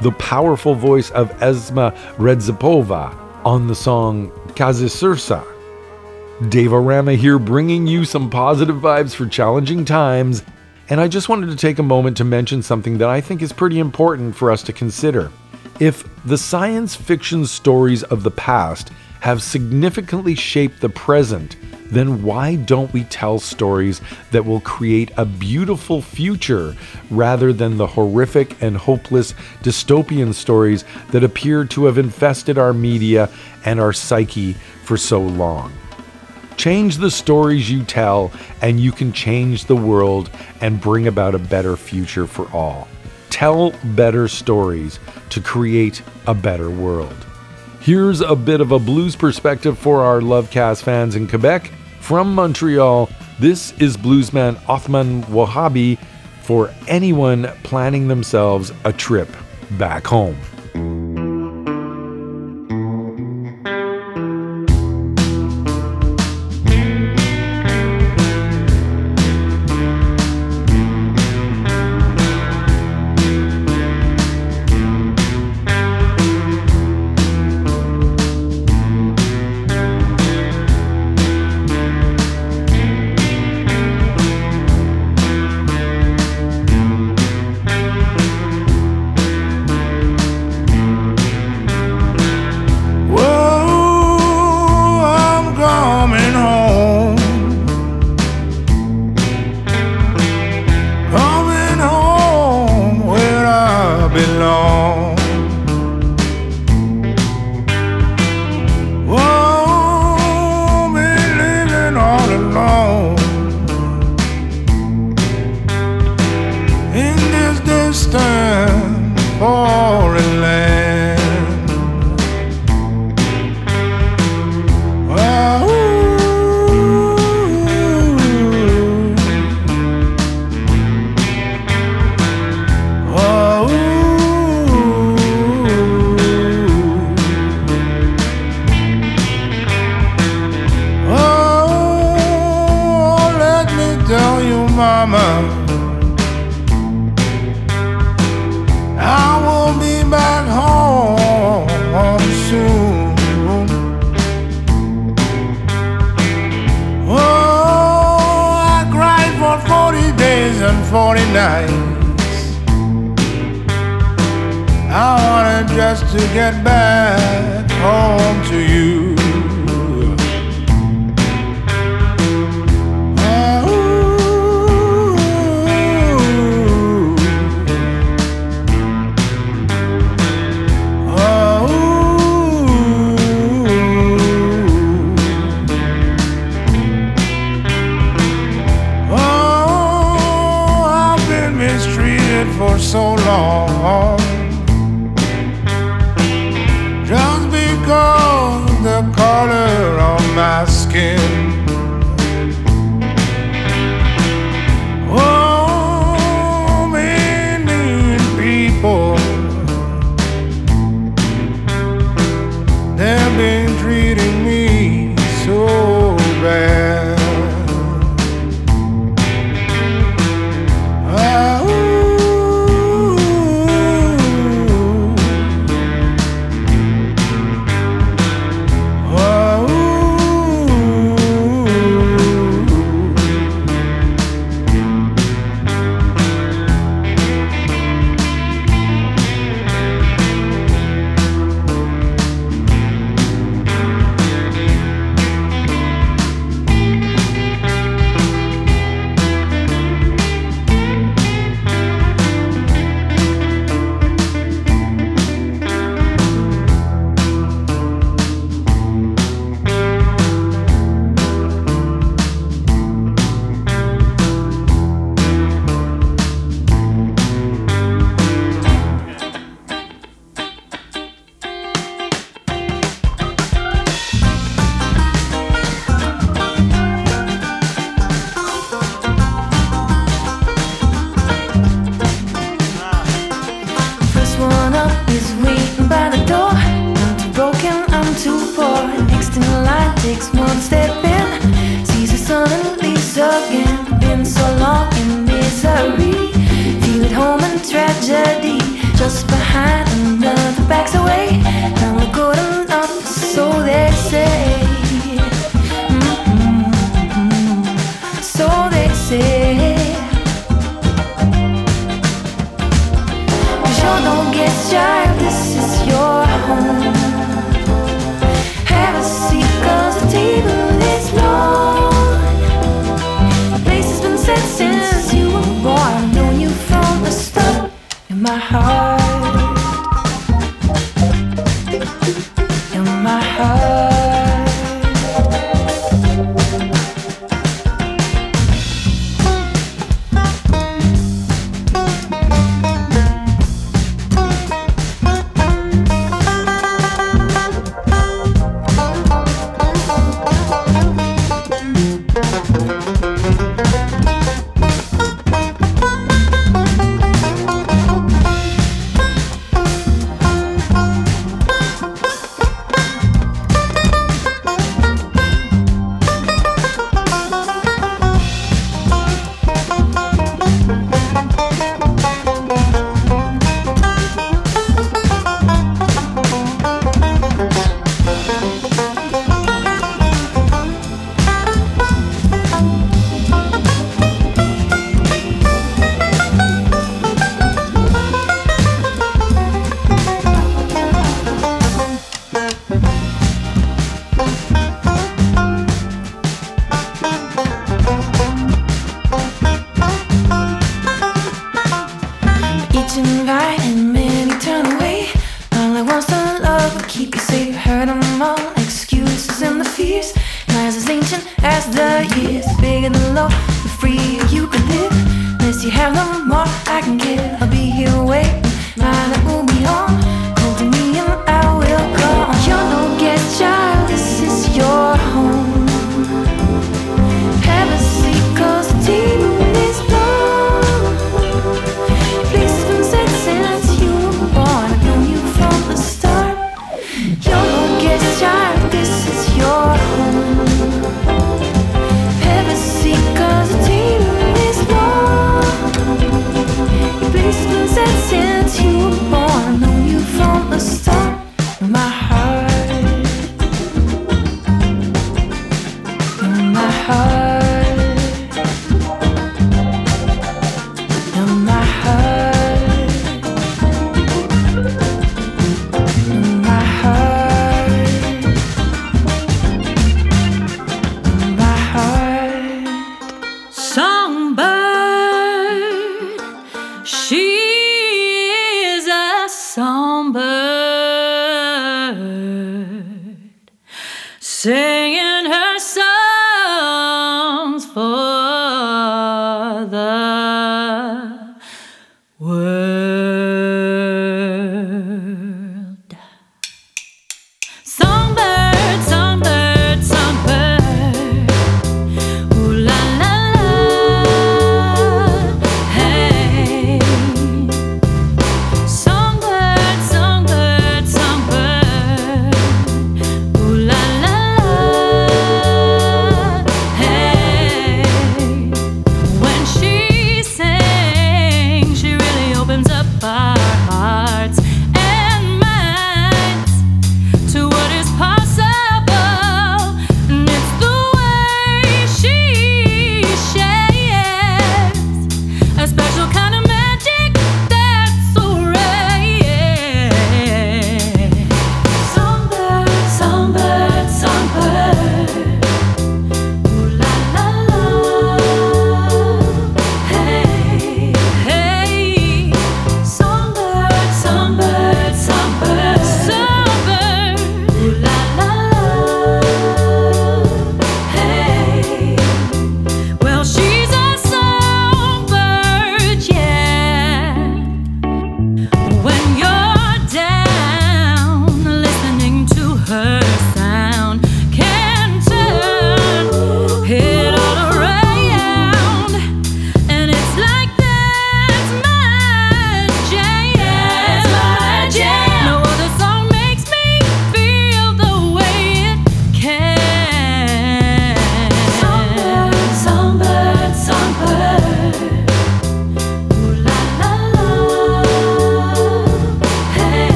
The powerful voice of Esma Redzepova on the song Kazi Srce. Dave O Rama here bringing you some positive vibes for challenging times, and I just wanted to take a moment to mention something that I think is pretty important for us to consider. If the science fiction stories of the past have significantly shaped the present, then why don't we tell stories that will create a beautiful future rather than the horrific and hopeless dystopian stories that appear to have infested our media and our psyche for so long? Change the stories you tell, and you can change the world and bring about a better future for all. Tell better stories to create a better world. Here's a bit of a blues perspective for our Lovecast fans in Quebec. From Montreal, this is bluesman Othman Wahabi for anyone planning themselves a trip back home.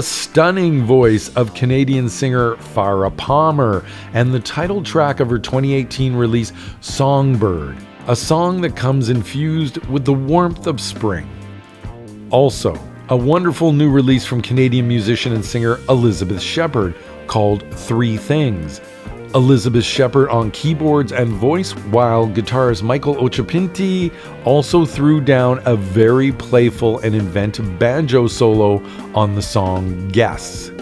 The stunning voice of Canadian singer Fara Palmer and the title track of her 2018 release Songbird, a song that comes infused with the warmth of spring. Also, a wonderful new release from Canadian musician and singer Elizabeth Shepherd called Three Things. Elizabeth Shepherd on keyboards and voice, while guitarist Michael Occhipinti also threw down a very playful and inventive banjo solo on the song Guests.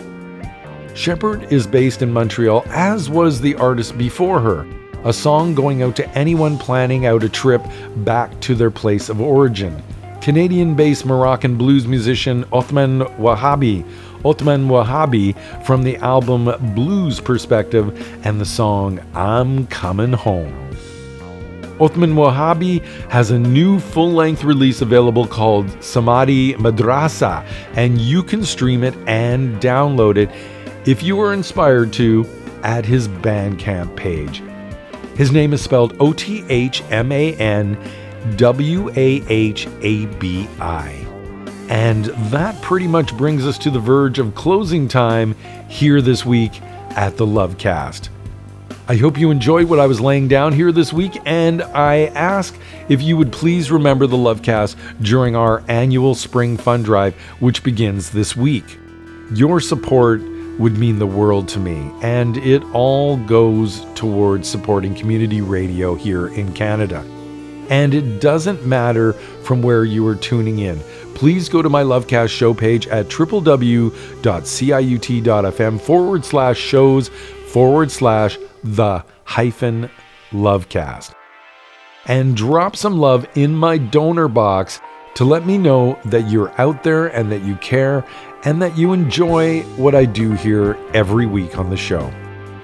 Shepherd is based in Montreal, as was the artist before her, a song going out to anyone planning out a trip back to their place of origin. Canadian based Moroccan blues musician Othman Wahabi. Othman Wahabi from the album Blues Perspective and the song I'm Coming Home. Othman Wahabi has a new full length release available called Samadhi Madrasa, and you can stream it and download it if you are inspired to at his Bandcamp page. His name is spelled O T H M A N W A H A B I. And that pretty much brings us to the verge of closing time here this week at the Lovecast. I hope you enjoyed what I was laying down here this week, and I ask if you would please remember the Lovecast during our annual Spring Fund Drive, which begins this week. Your support would mean the world to me, and it all goes towards supporting community radio here in Canada. And it doesn't matter from where you are tuning in. Please go to my Lovecast show page at www.ciut.fm forward slash shows forward slash the hyphen Lovecast. And drop some love in my donor box to let me know that you're out there and that you care and that you enjoy what I do here every week on the show.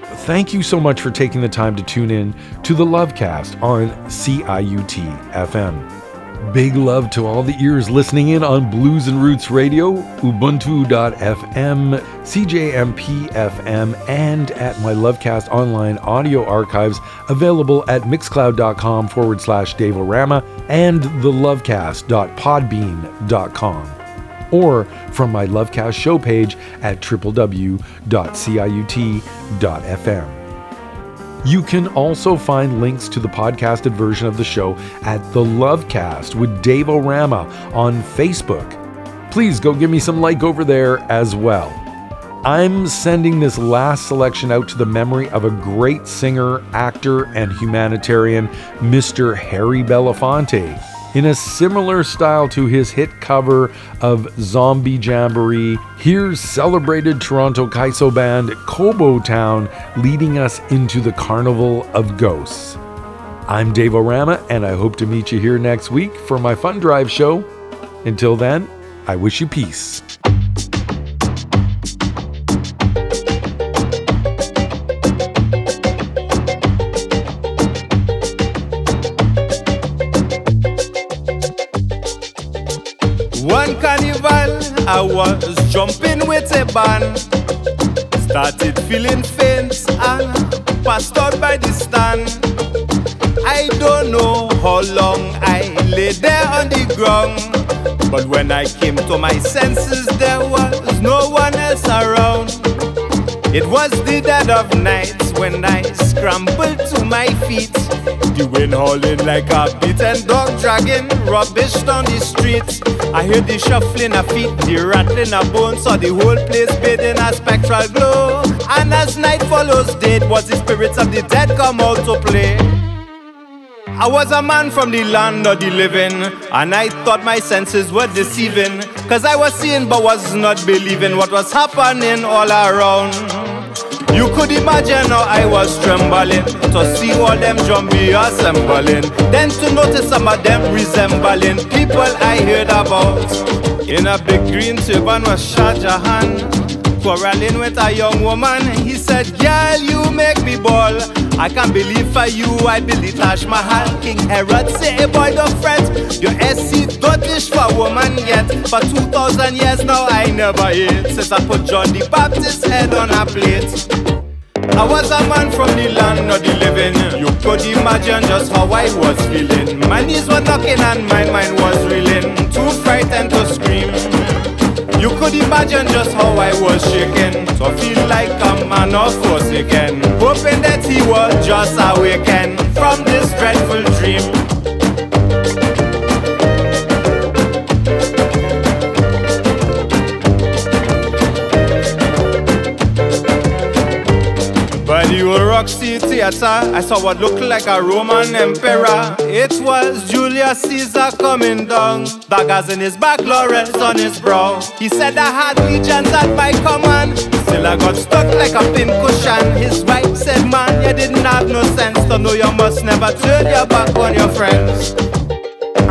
Thank you so much for taking the time to tune in to the Lovecast on CIUT FM. Big love to all the ears listening in on Blues and Roots Radio, Ubuntu.fm, CJMP FM, and at my Lovecast online audio archives available at mixcloud.com forward slash Dave O Rama and thelovecast.podbean.com or from my Lovecast show page at www.ciut.fm. You can also find links to the podcasted version of the show at The Lovecast with Dave O Rama on Facebook. Please go give me some like over there as well. I'm sending this last selection out to the memory of a great singer, actor, and humanitarian, Mr. Harry Belafonte. In a similar style to his hit cover of Zombie Jamboree, here's celebrated Toronto Kaiso band Kobo Town leading us into the Carnival of Ghosts. I'm Dave O Rama, and I hope to meet you here next week for my Fun Drive show. Until then, I wish you peace. I was jumping with a band. Started feeling faint and passed out by the stand. I don't know how long I lay there on the ground. But when I came to my senses, there was no one else around. It was the dead of night when I scrambled to my feet. The wind howling like a beaten dog dragging rubbish down the streets. I hear the shuffling of feet, the rattling of bones, saw the whole place bathed in a spectral glow. And as night follows day, was the spirits of the dead come out to play. I was a man from the land of the living, and I thought my senses were deceiving. Cause I was seeing but was not believing what was happening all around. You could imagine how I was trembling to see all them jumbie assembling. Then to notice some of them resembling people I heard about. In a big green turban was Shah Jahan, quarreling with a young woman. He said, Girl, you make me ball. I can't believe for you, I believe Taj Mahal. King Herod say, hey boy, don't fret. Your SC don't dish for woman yet. For 2,000 years now, I never ate. Since I put John the Baptist head on a plate. I was a man from the land of the living. You could imagine just how I was feeling. My knees were knocking and my mind was reeling. Too frightened to scream. You could imagine just how I was shaking. To feel like a man of forsaken. Hoping that he was just awakened from this dreadful dream. The old Roxy Theatre, I saw what looked like a Roman emperor. It was Julius Caesar coming down, daggers in his back, laurels on his brow. He said I had legions at my command, still I got stuck like a pin cushion. His wife said, Man, you didn't have no sense to know you must never turn your back on your friends.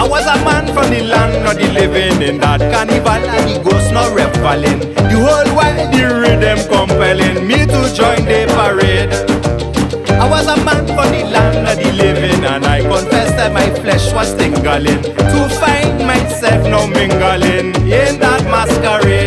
I was a man from the land of the living in that carnival and the ghosts not reveling. The whole world the rhythm compelling me to join the parade. I was a man from the land of the living and I confess that my flesh was tingling to find myself now mingling in that masquerade.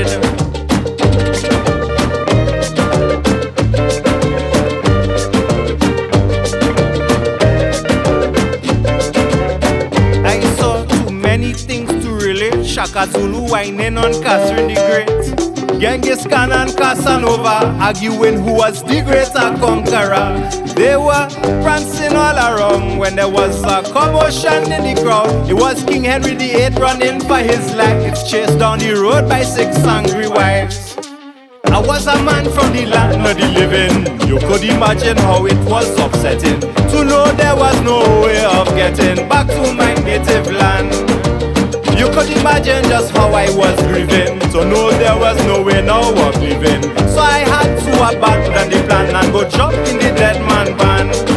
Relate. Shaka Zulu whining on Catherine the Great. Genghis Khan and Casanova arguing who was the greater conqueror. They were prancing all around when there was a commotion in the crowd. It was King Henry VIII running for his life, chased down the road by six angry wives. I was a man from the land of the living. You could imagine how it was upsetting to know there was no way of getting back to my native land. You could imagine just how I was grieving. To know there was no way now of living. So I had to abandon the plan and go jump in the dead man van.